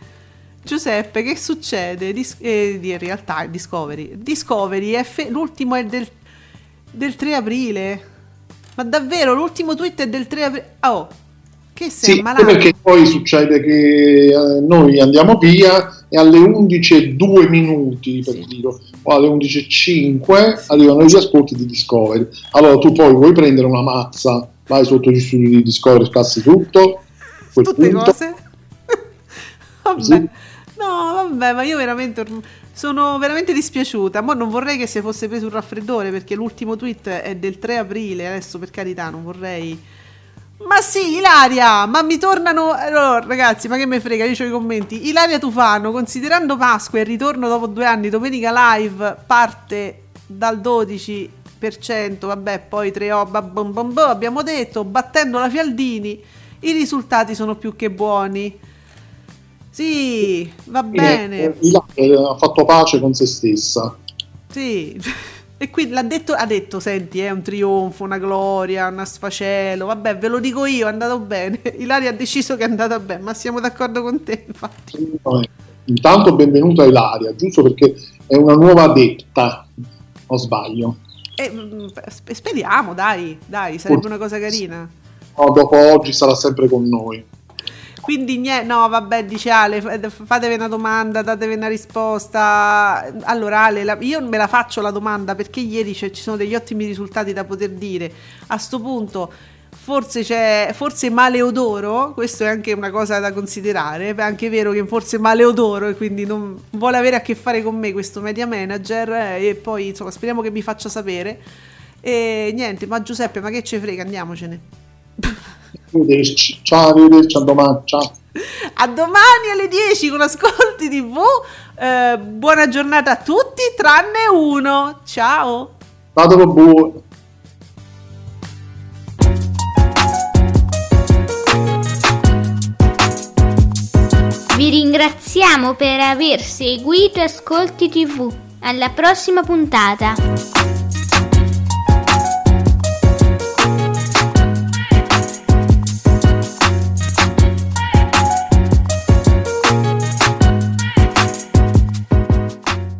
Speaker 2: Giuseppe, che succede? Dis- eh, di real time, Discovery. Discovery, è fe- l'ultimo è del, del 3 aprile. Ma davvero, l'ultimo tweet è del 3 aprile. Oh, che sei sì, malato?
Speaker 3: perché poi succede che eh, noi andiamo via e alle 11.02 minuti per sì. dire, o alle 11.05 arrivano gli ascolti di Discovery. Allora tu poi vuoi prendere una mazza, vai sotto gli studi di Discovery, scassi tutto.
Speaker 2: Tutte punto. cose. <laughs> vabbè. Sì. No, vabbè, ma io veramente sono veramente dispiaciuta. Ma non vorrei che si fosse preso un raffreddore perché l'ultimo tweet è del 3 aprile. Adesso, per carità, non vorrei Ma sì, Ilaria, ma mi tornano. Allora, ragazzi, ma che me frega? Io ho i commenti. Ilaria Tufano, considerando Pasqua e il ritorno dopo due anni, domenica live parte dal 12%, vabbè, poi 3 o, bom, bom, bom, abbiamo detto, battendo la Fialdini, i risultati sono più che buoni. Sì, va bene.
Speaker 3: Ilaria ha fatto pace con se stessa.
Speaker 2: Sì. E qui l'ha detto, ha detto, senti, è un trionfo, una gloria, una sfacelo, vabbè, ve lo dico io, è andato bene. <laughs> Ilaria ha deciso che è andata bene, ma siamo d'accordo con te, infatti.
Speaker 3: Intanto benvenuta Ilaria, giusto perché è una nuova detta, o sbaglio?
Speaker 2: Eh, mm, speriamo, dai, dai, sarebbe una cosa carina.
Speaker 3: No, dopo oggi sarà sempre con noi.
Speaker 2: Quindi niente, no, vabbè, dice Ale, fatevi una domanda, datevi una risposta. Allora Ale, la, io me la faccio la domanda perché ieri ci sono degli ottimi risultati da poter dire. A sto punto forse c'è forse Maleodoro, questo è anche una cosa da considerare, è anche vero che forse Maleodoro e quindi non vuole avere a che fare con me questo media manager eh, e poi insomma speriamo che mi faccia sapere. E niente, ma Giuseppe, ma che ce frega, andiamocene.
Speaker 3: Arrivederci. Ciao, arrivederci a domani. Ciao.
Speaker 2: A domani alle 10 con Ascolti TV. Eh, buona giornata a tutti, tranne uno. Ciao.
Speaker 3: Fatelo buono.
Speaker 5: Vi ringraziamo per aver seguito Ascolti TV. Alla prossima puntata.